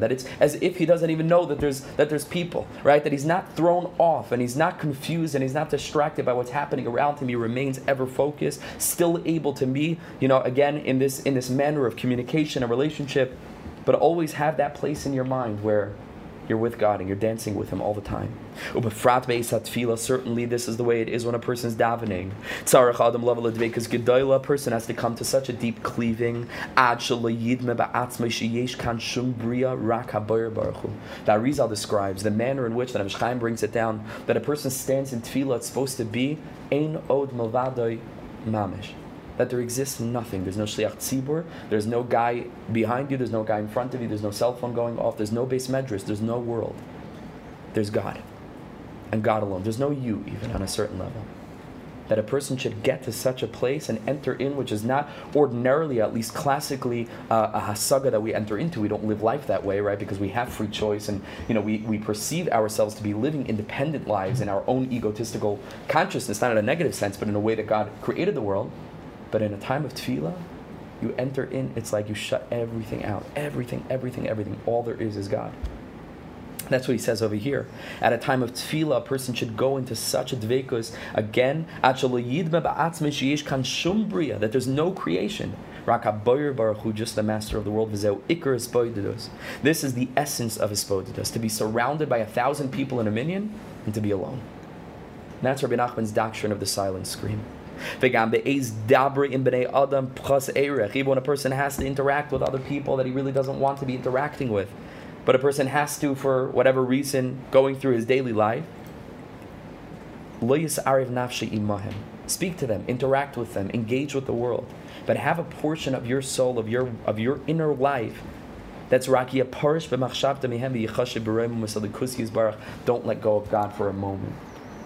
That it's as if he doesn't even know that there's that there's people, right? That he's not thrown off and he's not confused and he's not distracted by what's happening around him. He remains ever focused, still able to be, you know, again in this in this manner of communication and relationship, but always have that place in your mind where you're with God and you're dancing with Him all the time. Certainly, this is the way it is when a person's davening. because A person has to come to such a deep cleaving. That Rizal describes the manner in which that Chaim brings it down that a person stands in tefillah. It's supposed to be ein od malvadoi mamish that there exists nothing. There's no shliach tzibur. There's no guy behind you. There's no guy in front of you. There's no cell phone going off. There's no beis medrash. There's no world. There's God, and God alone. There's no you even on a certain level. That a person should get to such a place and enter in, which is not ordinarily, at least classically, uh, a hasaga that we enter into. We don't live life that way, right? Because we have free choice, and you know we, we perceive ourselves to be living independent lives in our own egotistical consciousness, not in a negative sense, but in a way that God created the world but in a time of tefillah, you enter in, it's like you shut everything out. Everything, everything, everything. All there is is God. That's what he says over here. At a time of tefillah, a person should go into such a dvekus again, that there's no creation. Baruch Hu, just the master of the world. This is the essence of Hispodidus, to be surrounded by a thousand people in a minyan and to be alone. And that's Rabbi Nachman's doctrine of the silent scream. Even when a person has to interact with other people that he really doesn't want to be interacting with, but a person has to, for whatever reason, going through his daily life, speak to them, interact with them, engage with the world, but have a portion of your soul, of your of your inner life that's rakia parish Don't let go of God for a moment.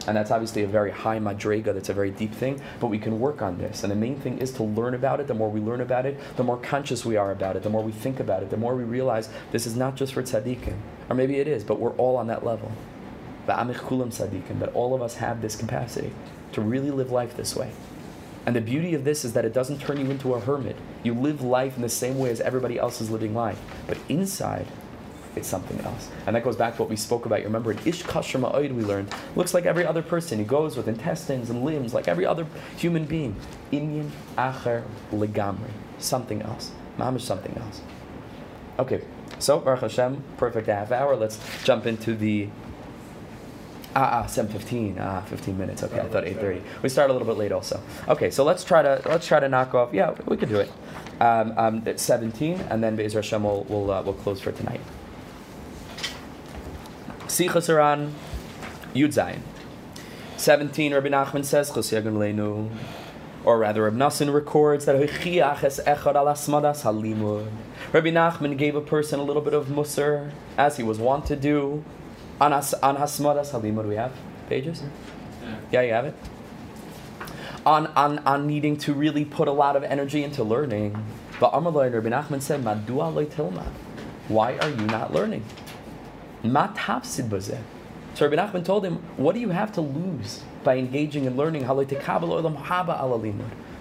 And that's obviously a very high madrega, that's a very deep thing, but we can work on this. And the main thing is to learn about it. The more we learn about it, the more conscious we are about it, the more we think about it, the more we realize this is not just for tzaddikim. Or maybe it is, but we're all on that level. That all of us have this capacity to really live life this way. And the beauty of this is that it doesn't turn you into a hermit. You live life in the same way as everybody else is living life. But inside, it's something else. And that goes back to what we spoke about. You remember in Ish Kasher Ma'oid we learned, looks like every other person. He goes with intestines and limbs like every other human being. Inyan Acher Legamri. Something else. Mamish something else. Okay, so Baruch Hashem, perfect half hour. Let's jump into the Ah, ah, 7.15. Ah, 15 minutes. Okay, I thought 8.30. We start a little bit late also. Okay, so let's try to let's try to knock off. Yeah, we could do it. Um, um, 17, and then Be'ez Hashem will will uh, will close for tonight. Sichas HaRan Yud Zayin. 17, Rabbi Nachman says, Leinu. Or rather, Rabbi Nassan records that Rabbi Nachman gave a person a little bit of musr, as he was wont to do, on, has, on hasmadas halimud. We have pages? Yeah. yeah, you have it. On, on, on needing to really put a lot of energy into learning. But Amalai Rabbi Nachman said, Why are you not learning? So Rabbi Nachman told him, what do you have to lose by engaging and learning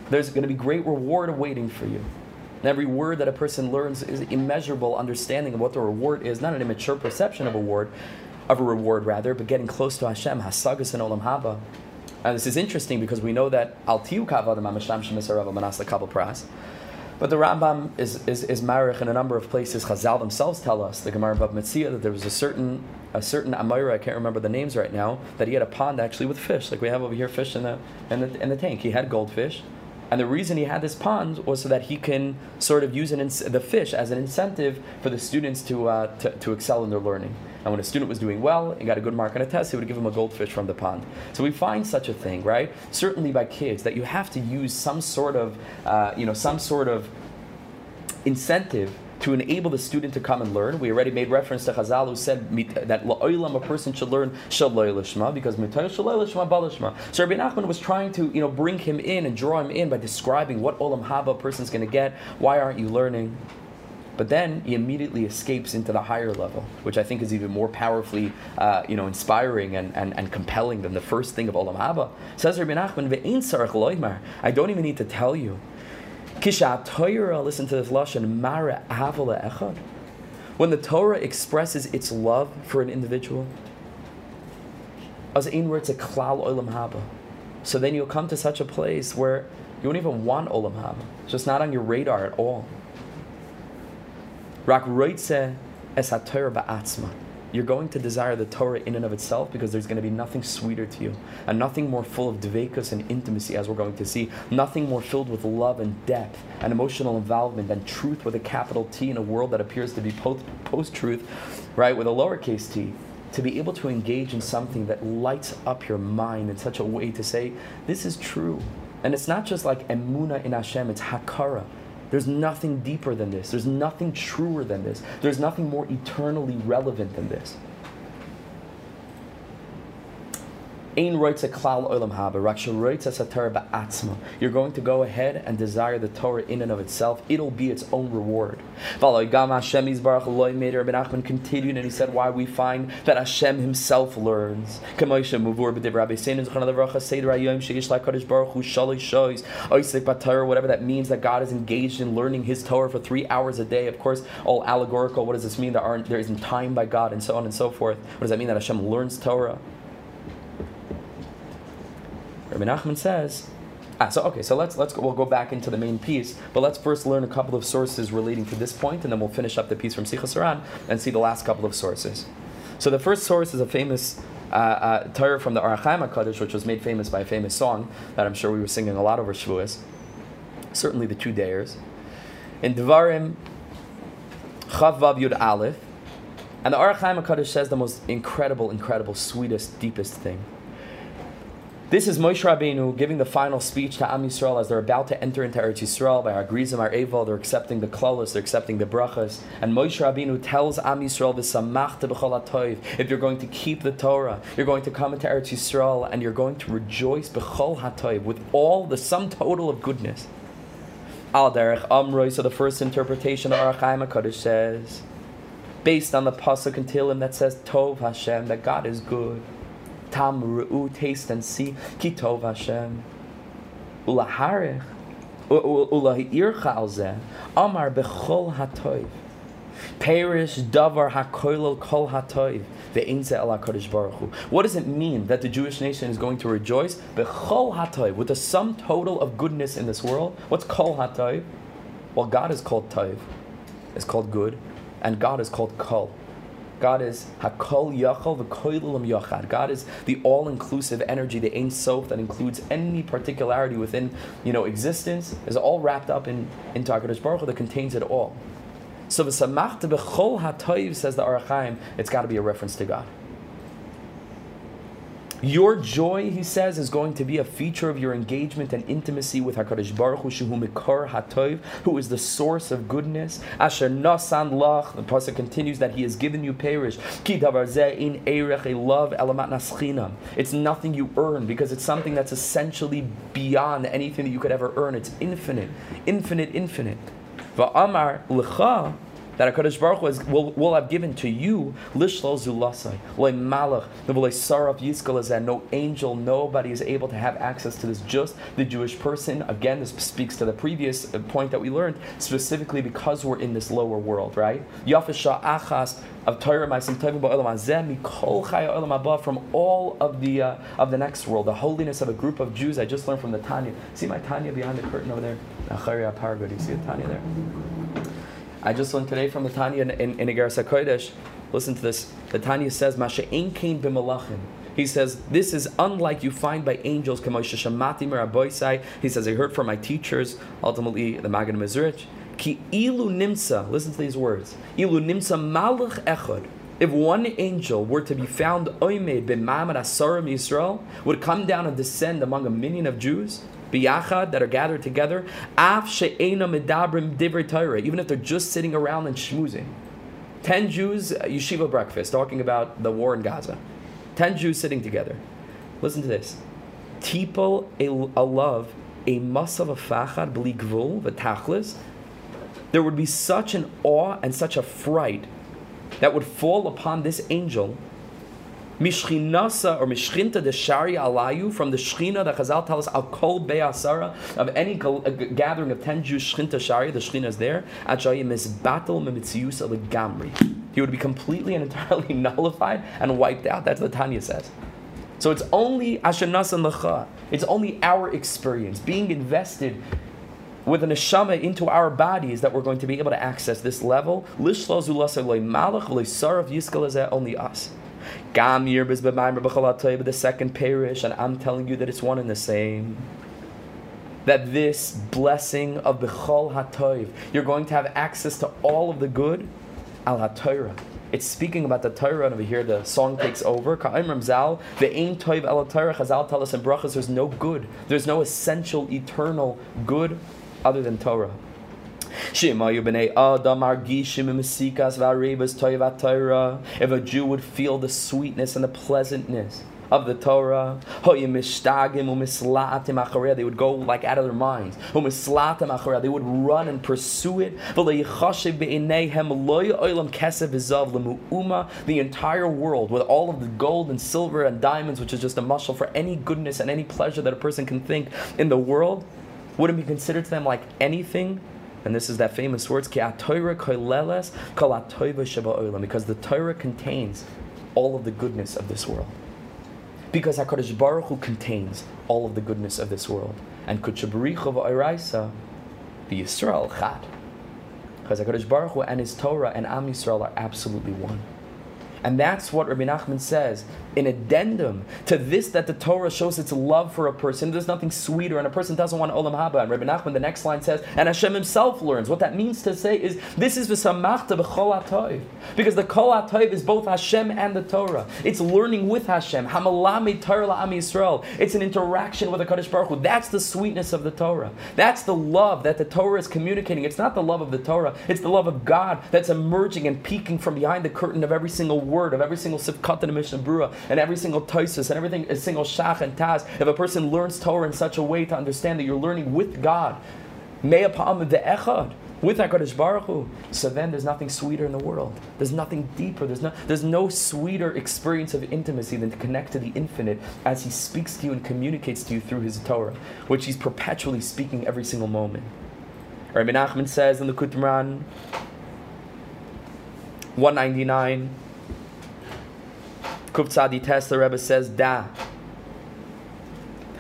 There's going to be great reward awaiting for you. And every word that a person learns is immeasurable understanding of what the reward is, not an immature perception of a reward, of a reward rather, but getting close to Hashem, hasagas and olam haba. And this is interesting because we know that al tiu kavod amasham shemisarav manas kabel pras. But the Rambam is, is, is marich in a number of places. Chazal themselves tell us, the Gemara Bava Metzia, that there was a certain a certain Amira, I can't remember the names right now, that he had a pond actually with fish, like we have over here fish in the, in the, in the tank. He had goldfish. And the reason he had this pond was so that he can sort of use ins- the fish as an incentive for the students to, uh, to, to excel in their learning. And when a student was doing well and got a good mark on a test, he would give him a goldfish from the pond. So we find such a thing, right? Certainly by kids, that you have to use some sort of, uh, you know, some sort of incentive to enable the student to come and learn. We already made reference to Chazal who said that la'olam a person should learn shaloi lishma because mitay shaloi lishma balishma. So Rabbi Nachman was trying to you know bring him in and draw him in by describing what olam haba a person's going to get. Why aren't you learning? But then he immediately escapes into the higher level, which I think is even more powerfully, uh, you know, inspiring and, and, and compelling than the first thing of Olam Haba. Says Rabbi Nachman, I don't even need to tell you Kisha Torah, listen to this lashon, mara avala echad. When the Torah expresses its love for an individual, as in words a klal olam haba. So then you'll come to such a place where you won't even want olam haba. It's just not on your radar at all. Rak roitze es ba'atzma you're going to desire the Torah in and of itself because there's going to be nothing sweeter to you and nothing more full of dvekus and intimacy, as we're going to see, nothing more filled with love and depth and emotional involvement and truth with a capital T in a world that appears to be post truth, right, with a lowercase t. To be able to engage in something that lights up your mind in such a way to say, this is true. And it's not just like emuna in Hashem, it's hakara. There's nothing deeper than this. There's nothing truer than this. There's nothing more eternally relevant than this. You're going to go ahead and desire the Torah in and of itself. It'll be its own reward. Continued and he said why we find that Hashem himself learns. Whatever that means that God is engaged in learning his Torah for three hours a day. Of course, all allegorical. What does this mean? There aren't there isn't time by God and so on and so forth. What does that mean that Hashem learns Torah? Rabbi Nachman says, Ah, so okay, so let's let's go, we'll go back into the main piece, but let's first learn a couple of sources relating to this point, and then we'll finish up the piece from Sichas Haran and see the last couple of sources. So the first source is a famous uh, uh, Torah from the Ohr HaChaim Hakadosh, which was made famous by a famous song that I'm sure we were singing a lot over Shavuos. Certainly the two dayers. In Devarim Chav Vav Yud Aleph, and the Ohr HaChaim Hakadosh says the most incredible, incredible, sweetest, deepest thing. This is Moshe Rabbeinu giving the final speech to Am Yisrael as they're about to enter into Eretz Yisrael by our Grizim, our Eval, they're accepting the klalos, they're accepting the brachas. And Moshe Rabbeinu tells Am Yisrael, if you're going to keep the Torah, you're going to come into Eretz Yisrael and you're going to rejoice b'chol with all the sum total of goodness. Al derech amroi, so the first interpretation of Ohr HaChaim HaKadosh says, based on the Pasuk and Tilim that says, Tov Hashem, that God is good. Tam ru'u, taste and see, ki tov Hashem. Ulaharich, ulahircha al zeh, amar bechol hatoiv. Perish davar hakoilol kol hatoiv. What does it mean that the Jewish nation is going to rejoice? Bechol hatoiv, with the sum total of goodness in this world. What's kol hatoiv? Well, God is called toiv, it's called good, and God is called kol. God is Hakol Yachol V'Koilulam Yachad. God is the all-inclusive energy, the Ein Sof that includes any particularity within, you know, existence, is all wrapped up in into Hakadosh Baruch Hu that contains it all. So v'samachta b'chol hatoiv says the Ohr HaChaim, it's got to be a reference to God. Your joy, he says, is going to be a feature of your engagement and intimacy with Hakadosh Baruch Hu, Shehu Mikar Hatov, who is the source of goodness. Asher Nasan Lach. The pasuk continues that he has given you perish. Ki davar in erech a love elamat naschinam. It's nothing you earn because it's something that's essentially beyond anything that you could ever earn. It's infinite, infinite, infinite. Va'amar lecha that HaKadosh Baruch Hu will, will have given to you, Lishlol Zulasai, Loy Malach, Loy Saraf that no angel, nobody is able to have access to this, just the Jewish person. Again, this speaks to the previous uh, point that we learned, specifically because we're in this lower world, right? Yafisha Achas, of Torah Ma'asim Tovim Ba'olam Hazeh Mikol Chaya from all of the uh, of the next world, the holiness of a group of Jews. I just learned from the Tanya. See my Tanya behind the curtain over there. Do you see the Tanya there? I just learned today from the Tanya in, in, in Igeras Kodesh. Listen to this. The Tanya says, "Masha ein kain b'malachim." He says, This is unlike you find by angels. He says, I heard from my teachers, ultimately the Maggid Mezrich. Ki ilu nimsa, listen to these words. Ilu nimsa malach echad. If one angel were to be found oimed b'mamad asarim Yisrael, would come down and descend among a million of Jews, biyachad, that are gathered together, af she'ena medabrim divrei even if they're just sitting around and schmoozing. Ten Jews, uh, yeshiva breakfast, talking about the war in Gaza. Ten Jews sitting together. Listen to this. Tipol a love, a masav fachad bli gvul v'tachlis, there would be such an awe and such a fright that would fall upon this angel. Mishchinasa or Mishchinta de Shari Alayu from the Shchina that Chazal tells us Al Kol Be'asara of any uh, gathering of ten Jews Shchinta Shari, the Shchina is there. Achayim is battle Mimitzius Gamri. He would be completely and entirely nullified and wiped out. That's what Tanya says. So it's only Ashanasa Lacha. It's only our experience being invested with an neshama into our bodies that we're going to be able to access this level. Only us. The second parish, and I'm telling you that it's one and the same. That this blessing of Bechol HaToiv, you're going to have access to all of the good al HaTorah. It's speaking about the Torah, and over here the song takes over. The Toiv El Chazal tell us in Brachas, there's no good. There's no essential, eternal good other than Torah. If a Jew would feel the sweetness and the pleasantness of the Torah, they would go like out of their minds. They would run and pursue it. The entire world, with all of the gold and silver and diamonds, which is just a muscle for any goodness and any pleasure that a person can think in the world, wouldn't be considered to them like anything. And this is that famous words, because the Torah contains all of the goodness of this world. Because HaKadosh Baruch Hu contains all of the goodness of this world. And Kutshabaricha v'Oraisa, the Yisrael Chad. Because HaKadosh Baruch Hu and His Torah and Am Yisrael are absolutely one. And that's what Rabbi Nachman says in addendum to this that the Torah shows its love for a person. There's nothing sweeter, and a person doesn't want Olam Haba. And Rabbi Nachman, the next line says, and Hashem himself learns. What that means to say is, this is v'samachta b'chol atoiv. Because the kol atoiv is both Hashem and the Torah. It's learning with Hashem. Hamalami Torah la'am Yisrael. It's an interaction with the Kadosh Baruch Hu. That's the sweetness of the Torah. That's the love that the Torah is communicating. It's not the love of the Torah. It's the love of God that's emerging and peeking from behind the curtain of every single word, of every single sifkat the Mishnah Brura, and every single toisus, and everything, a single shach and taz. If a person learns Torah in such a way to understand that you're learning with God, me'apam the echad, with HaKadosh Baruch Hu, so then there's nothing sweeter in the world. There's nothing deeper. There's no, there's no sweeter experience of intimacy than to connect to the infinite as He speaks to you and communicates to you through His Torah, which He's perpetually speaking every single moment. Rabbi Nachman says in the Qumran, 199, Kuftzadi Test, the Rebbe says, Da.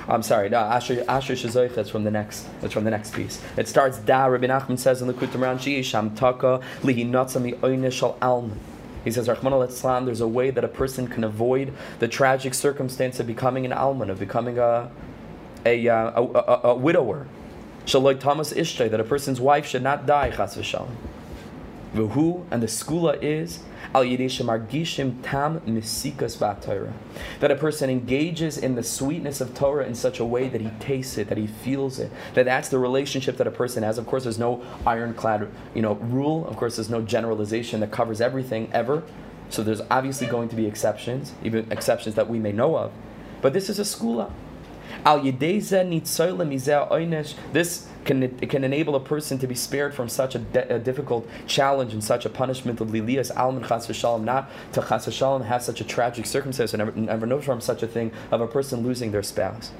I'm sorry, da, Asher, Asher Shazoich, that's from the next, that's from the next piece. It starts, Da, Rabbi Nachman says in the Kutam Sham Taka, Lihi Natsami Oinishal Alman. He says, Rahman there's a way that a person can avoid the tragic circumstance of becoming an alman, of becoming a, a, uh, a, a, a, a widower. Shaloi Thomas Ishtay, that a person's wife should not die, chas v'shalom. V'hu, and the skula is, al margishim tam misikas. That a person engages in the sweetness of Torah in such a way that he tastes it, that he feels it, that that's the relationship that a person has. Of course, there's no ironclad, you know, rule. Of course, there's no generalization that covers everything ever. So there's obviously going to be exceptions, even exceptions that we may know of. But this is a skula. Al This can, can enable a person to be spared from such a, de- a difficult challenge and such a punishment of lilias alman chas v'shalom, not to chas v'shalom have such a tragic circumstance and never, never know from such a thing of a person losing their spouse.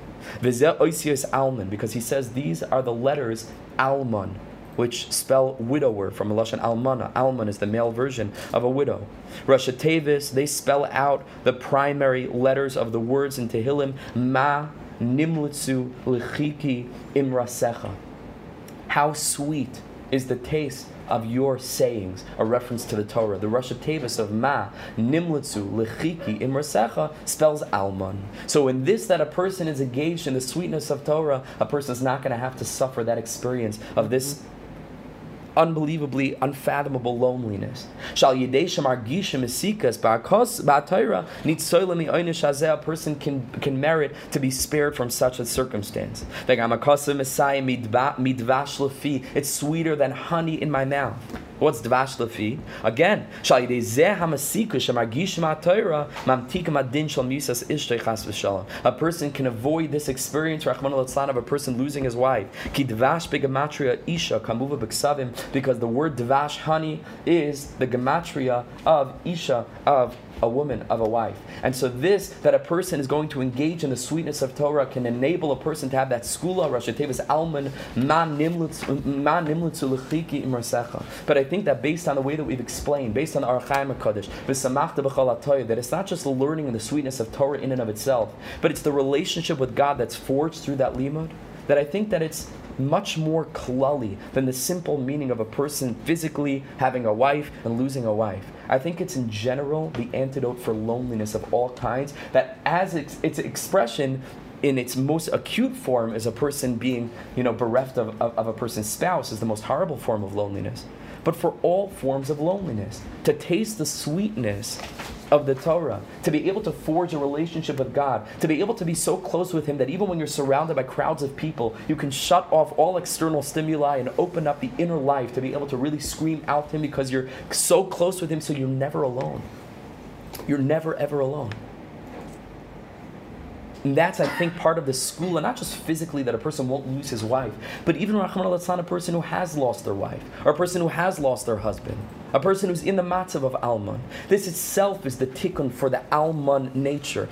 V'zeh oisios alman, because he says these are the letters alman, which spell widower from Lashon Almana. Alman is the male version of a widow. Rasha Tevis, they spell out the primary letters of the words in Tehillim, Ma Nimlitzu Lichiki Imrasecha. How sweet is the taste of your sayings, a reference to the Torah. The Rosh Tevis of Ma, Nimlitzu, Lechiki, Imrasecha spells Alman. So in this that a person is engaged in the sweetness of Torah, a person is not going to have to suffer that experience of this unbelievably unfathomable loneliness. Shal yedeshem argishim esikas ba'akos ba'atayra nitzoylemi oynish hazeh, a person can, can merit to be spared from such a circumstance. It's sweeter than honey in my mouth. What's dvash lefi? Again, a person can avoid this experience, of a person losing his wife. isha because the word dvash honey is the gematria of isha of a woman, of a wife. And so this, that a person is going to engage in the sweetness of Torah can enable a person to have that skula, Rosh alman, man nimlitzu But I think that based on the way that we've explained, based on Ohr HaChaim HaKadosh, that it's not just the learning and the sweetness of Torah in and of itself, but it's the relationship with God that's forged through that limud, that I think that it's much more klali than the simple meaning of a person physically having a wife and losing a wife. I think it's in general the antidote for loneliness of all kinds, that as its, its expression in its most acute form is a person being, you know, bereft of, of, of a person's spouse is the most horrible form of loneliness. But for all forms of loneliness, to taste the sweetness of the Torah, to be able to forge a relationship with God, to be able to be so close with Him that even when you're surrounded by crowds of people, you can shut off all external stimuli and open up the inner life to be able to really scream out to Him because you're so close with Him so you're never alone. You're never ever alone. And that's, I think, part of the school, and not just physically that a person won't lose his wife, but even a person who has lost their wife, or a person who has lost their husband, a person who's in the matzav of Alman. This itself is the tikkun for the Alman nature.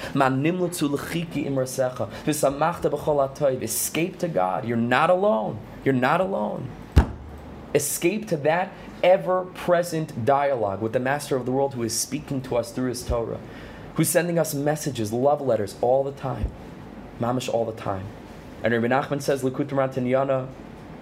Escape to God. You're not alone. You're not alone. Escape to that ever present dialogue with the Master of the world who is speaking to us through his Torah who's sending us messages, love letters all the time. Mamish all the time. And Rabbi Nachman says, Likut Tanyana,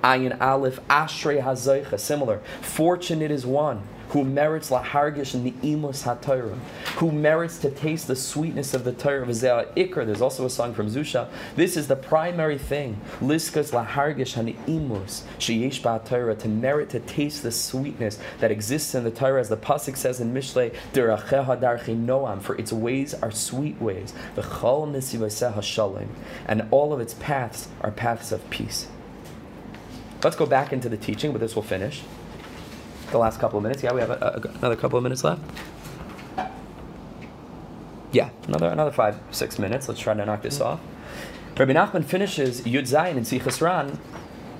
Ayin Aleph, Ashrei Hazoicha, similar. Fortunate is one who merits lahargish and the imus haTorah, who merits to taste the sweetness of the Torah of Ikr. There's also a song from Zusha. This is the primary thing. Liskas lahargish and the imus sheyesh Torah to merit to taste the sweetness that exists in the Torah, as the pasuk says in Mishlei, Deracheha darchi noam, for its ways are sweet ways. The chol nesivaseha and all of its paths are paths of peace. Let's go back into the teaching, but this will finish the last couple of minutes. Yeah, we have a, a, another couple of minutes left. Yeah, another another five six minutes. Let's try to knock this off. Rabbi Nachman finishes Yud Zayin in Sichas Ran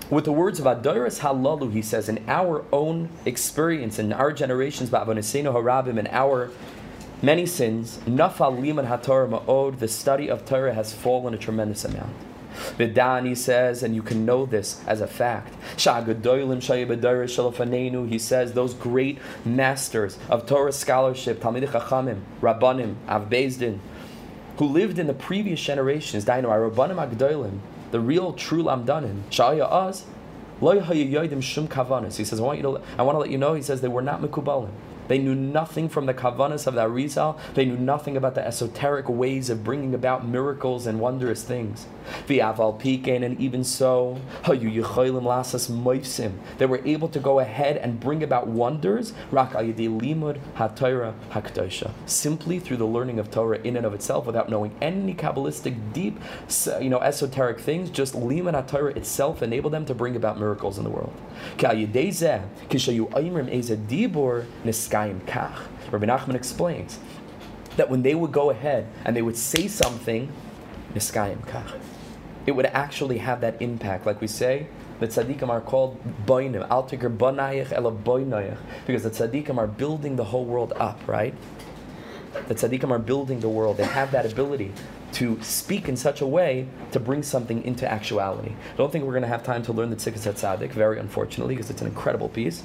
with the words of Adoris Halalu. He says, in our own experience, in our generations, Ba'avonisenu Harabim, in our many sins, Nafal Liman HaTorah Ma'od, the study of Torah has fallen a tremendous amount. Vidani says, and you can know this as a fact. He says, those great masters of Torah scholarship, Talmid Chachamim, Rabbanim, Avbezdin, who lived in the previous generations, Dainu, Rabbanim Agdoilim, the real true Lamdanim, Shaya Az, He says, I want you to I want to let you know, he says they were not Mikubalim. They knew nothing from the kavanas of the Arizal. They knew nothing about the esoteric ways of bringing about miracles and wondrous things. Viaval Pekan, and even so, they were able to go ahead and bring about wonders simply through the learning of Torah in and of itself without knowing any Kabbalistic deep, you know, esoteric things. Just limud Torah itself enabled them to bring about miracles in the world. Rabbi Nachman explains that when they would go ahead and they would say something, niskayim kach it would actually have that impact. Like we say, the tzaddikim are called boinim, altikar banayich ela boinayich, because the tzaddikim are building the whole world up, right? The tzaddikim are building the world. They have that ability to speak in such a way to bring something into actuality. I don't think we're going to have time to learn the Tzidkas Tzaddik, very unfortunately, because it's an incredible piece.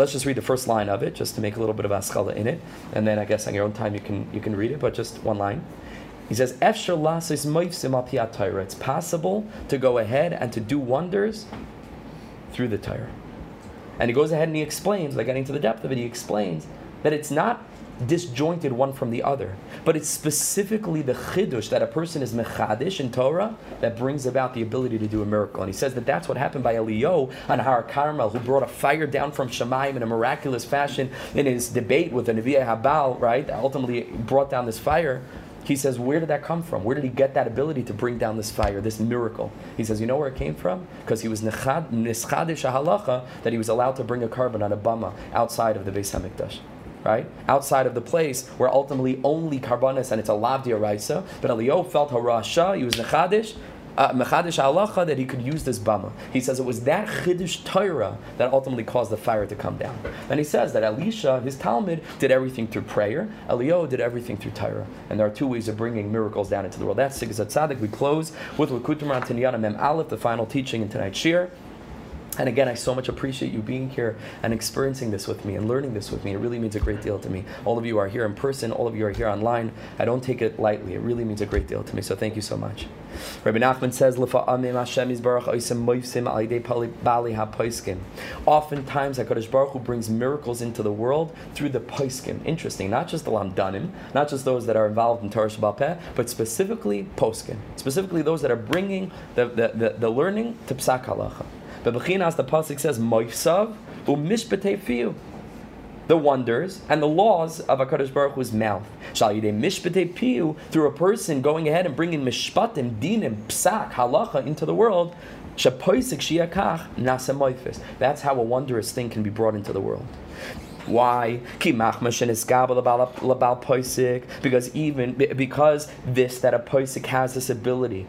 Let's just read the first line of it, just to make a little bit of askala in it, and then I guess on your own time you can you can read it, but just one line. He says, It's possible to go ahead and to do wonders through the Torah. And he goes ahead and he explains, like getting to the depth of it, he explains that it's not disjointed one from the other. But it's specifically the chidush that a person is mechadish in Torah that brings about the ability to do a miracle. And he says that that's what happened by Eliyahu on Har Carmel, who brought a fire down from Shemaim in a miraculous fashion in his debate with the Nevi'ah Habal, right? That Ultimately brought down this fire. He says, Where did that come from? Where did he get that ability to bring down this fire, this miracle? He says, You know where it came from? Because he was nischadish halacha that he was allowed to bring a korban on a bama outside of the Beis Hamikdash right? Outside of the place where ultimately only karbanis and it's a lav diaraisa. But Eliyahu felt harasha, he was nechadish, uh, mechadish halacha that he could use this bama. He says it was that chiddush Torah that ultimately caused the fire to come down. And he says that Elisha, his Talmud, did everything through prayer. Eliyahu did everything through Torah. And there are two ways of bringing miracles down into the world. That's Sigas Tzadik. We close with Tinyana Mem Aleph, the final teaching in tonight's shiur. And again, I so much appreciate you being here and experiencing this with me and learning this with me. It really means a great deal to me. All of you are here in person, all of you are here online. I don't take it lightly. It really means a great deal to me. So thank you so much. Rabbi Nachman says, Oftentimes, HaKadosh Baruch Hu brings miracles into the world through the poskim. Interesting. Not just the lamdanim, not just those that are involved in Torah Shabbat Peh, but specifically poskim. Specifically those that are bringing the, the, the, the learning to psak halacha. But Bechinas, the Pasuk says, Moisav umishbete fiu. The wonders and the laws of HaKadosh Baruch Hu's mouth. Shall yidei mishpete piu, through a person going ahead and bringing mishpatim, dinim, psak, halacha into the world. That's how a wondrous thing can be brought into the world. Why? Because even because this that a poisik has this ability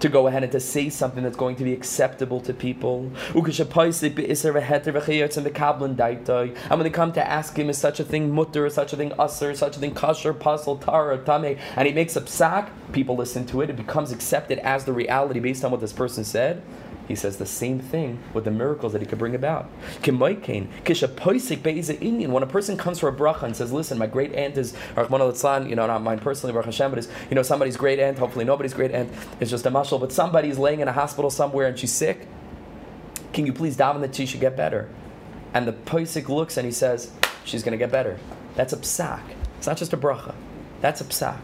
to go ahead and to say something that's going to be acceptable to people. And when they come to ask him, is such a thing mutter, is such a thing usher, such a thing kasher, puzzle, tara, tame, and he makes a psak, people listen to it, it becomes accepted as the reality based on what this person said. He says the same thing with the miracles that he could bring about. When a person comes for a bracha and says, "Listen, my great aunt is you know, not mine personally, Baruch Hashem, but is you know somebody's great aunt. Hopefully, nobody's great aunt is just a mashal, but somebody's laying in a hospital somewhere and she's sick. Can you please daven that she should get better?" And the posik looks and he says, "She's going to get better." That's a psak. It's not just a bracha. That's a psak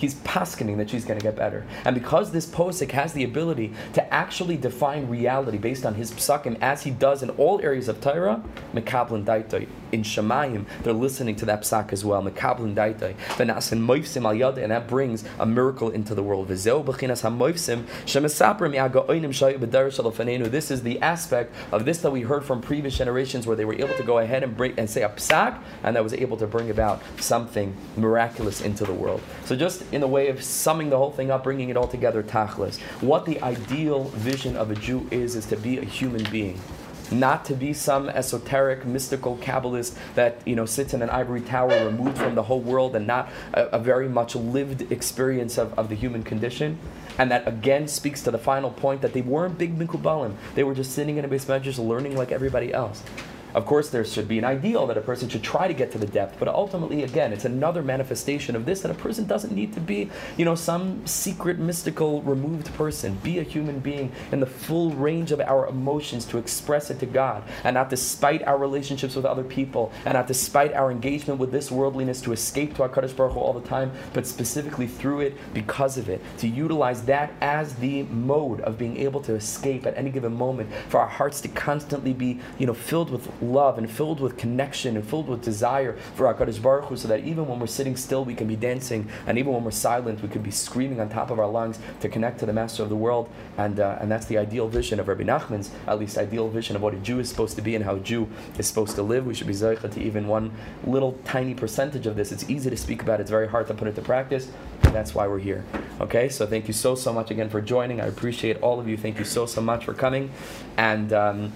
he's paskening that she's going to get better. And because this posik has the ability to actually define reality based on his psakim, as he does in all areas of Torah, mekablin daitoi. In Shemayim, they're listening to that psak as well. Mekablin daitoi. Venasin moifsim al and that brings a miracle into the world. B'chinas. This is the aspect of this that we heard from previous generations where they were able to go ahead and bring and say a psak, and that was able to bring about something miraculous into the world. So just in the way of summing the whole thing up, bringing it all together, tachlis. What the ideal vision of a Jew is, is to be a human being not to be some esoteric, mystical Kabbalist that you know sits in an ivory tower removed from the whole world and not a, a very much lived experience of, of the human condition. And that again speaks to the final point that they weren't big mikubalim. They were just sitting in a base just learning like everybody else. Of course, there should be an ideal that a person should try to get to the depth, but ultimately, again, it's another manifestation of this that a person doesn't need to be, you know, some secret, mystical, removed person. Be a human being in the full range of our emotions to express it to God, and not despite our relationships with other people, and not despite our engagement with this worldliness to escape to our Kadosh Baruch Hu all the time, but specifically through it, because of it, to utilize that as the mode of being able to escape at any given moment, for our hearts to constantly be, you know, filled with love and filled with connection and filled with desire for our HaKadosh Baruch Hu, so that even when we're sitting still, we can be dancing, and even when we're silent, we can be screaming on top of our lungs to connect to the Master of the world. And, uh, and that's the ideal vision of Rabbi Nachman's, at least ideal vision of what a Jew is supposed to be and how a Jew is supposed to live. We should be zeicha to even one little tiny percentage of this. It's easy to speak about, it's very hard to put it to practice. And that's why we're here. Okay, so thank you so, so much again for joining. I appreciate all of you. Thank you so, so much for coming. And um,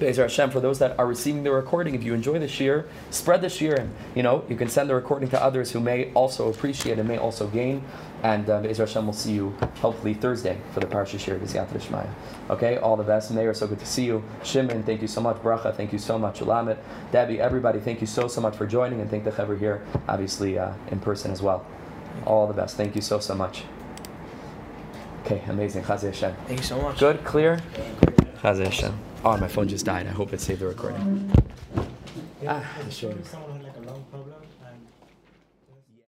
Be'ezer Hashem, for those that are receiving the recording, if you enjoy the shiur, spread the shiur, and you know you can send the recording to others who may also appreciate and may also gain. And uh, Be'ezer Hashem will see you hopefully Thursday for the Parsha Shiur B'Siyat Shmaya. Okay, all the best. Mayor, so good to see you. Shimon, thank you so much. Bracha, thank you so much. Ulamet, Debbie, everybody, thank you so so much for joining, and thank the Chaver here, obviously uh, in person as well. All the best. Thank you so so much. Okay, amazing. Chazé Hashem. Thank you so much. Good, clear. Chazé Hashem. Oh, my phone just died. I hope it saved the recording. Ah, sure.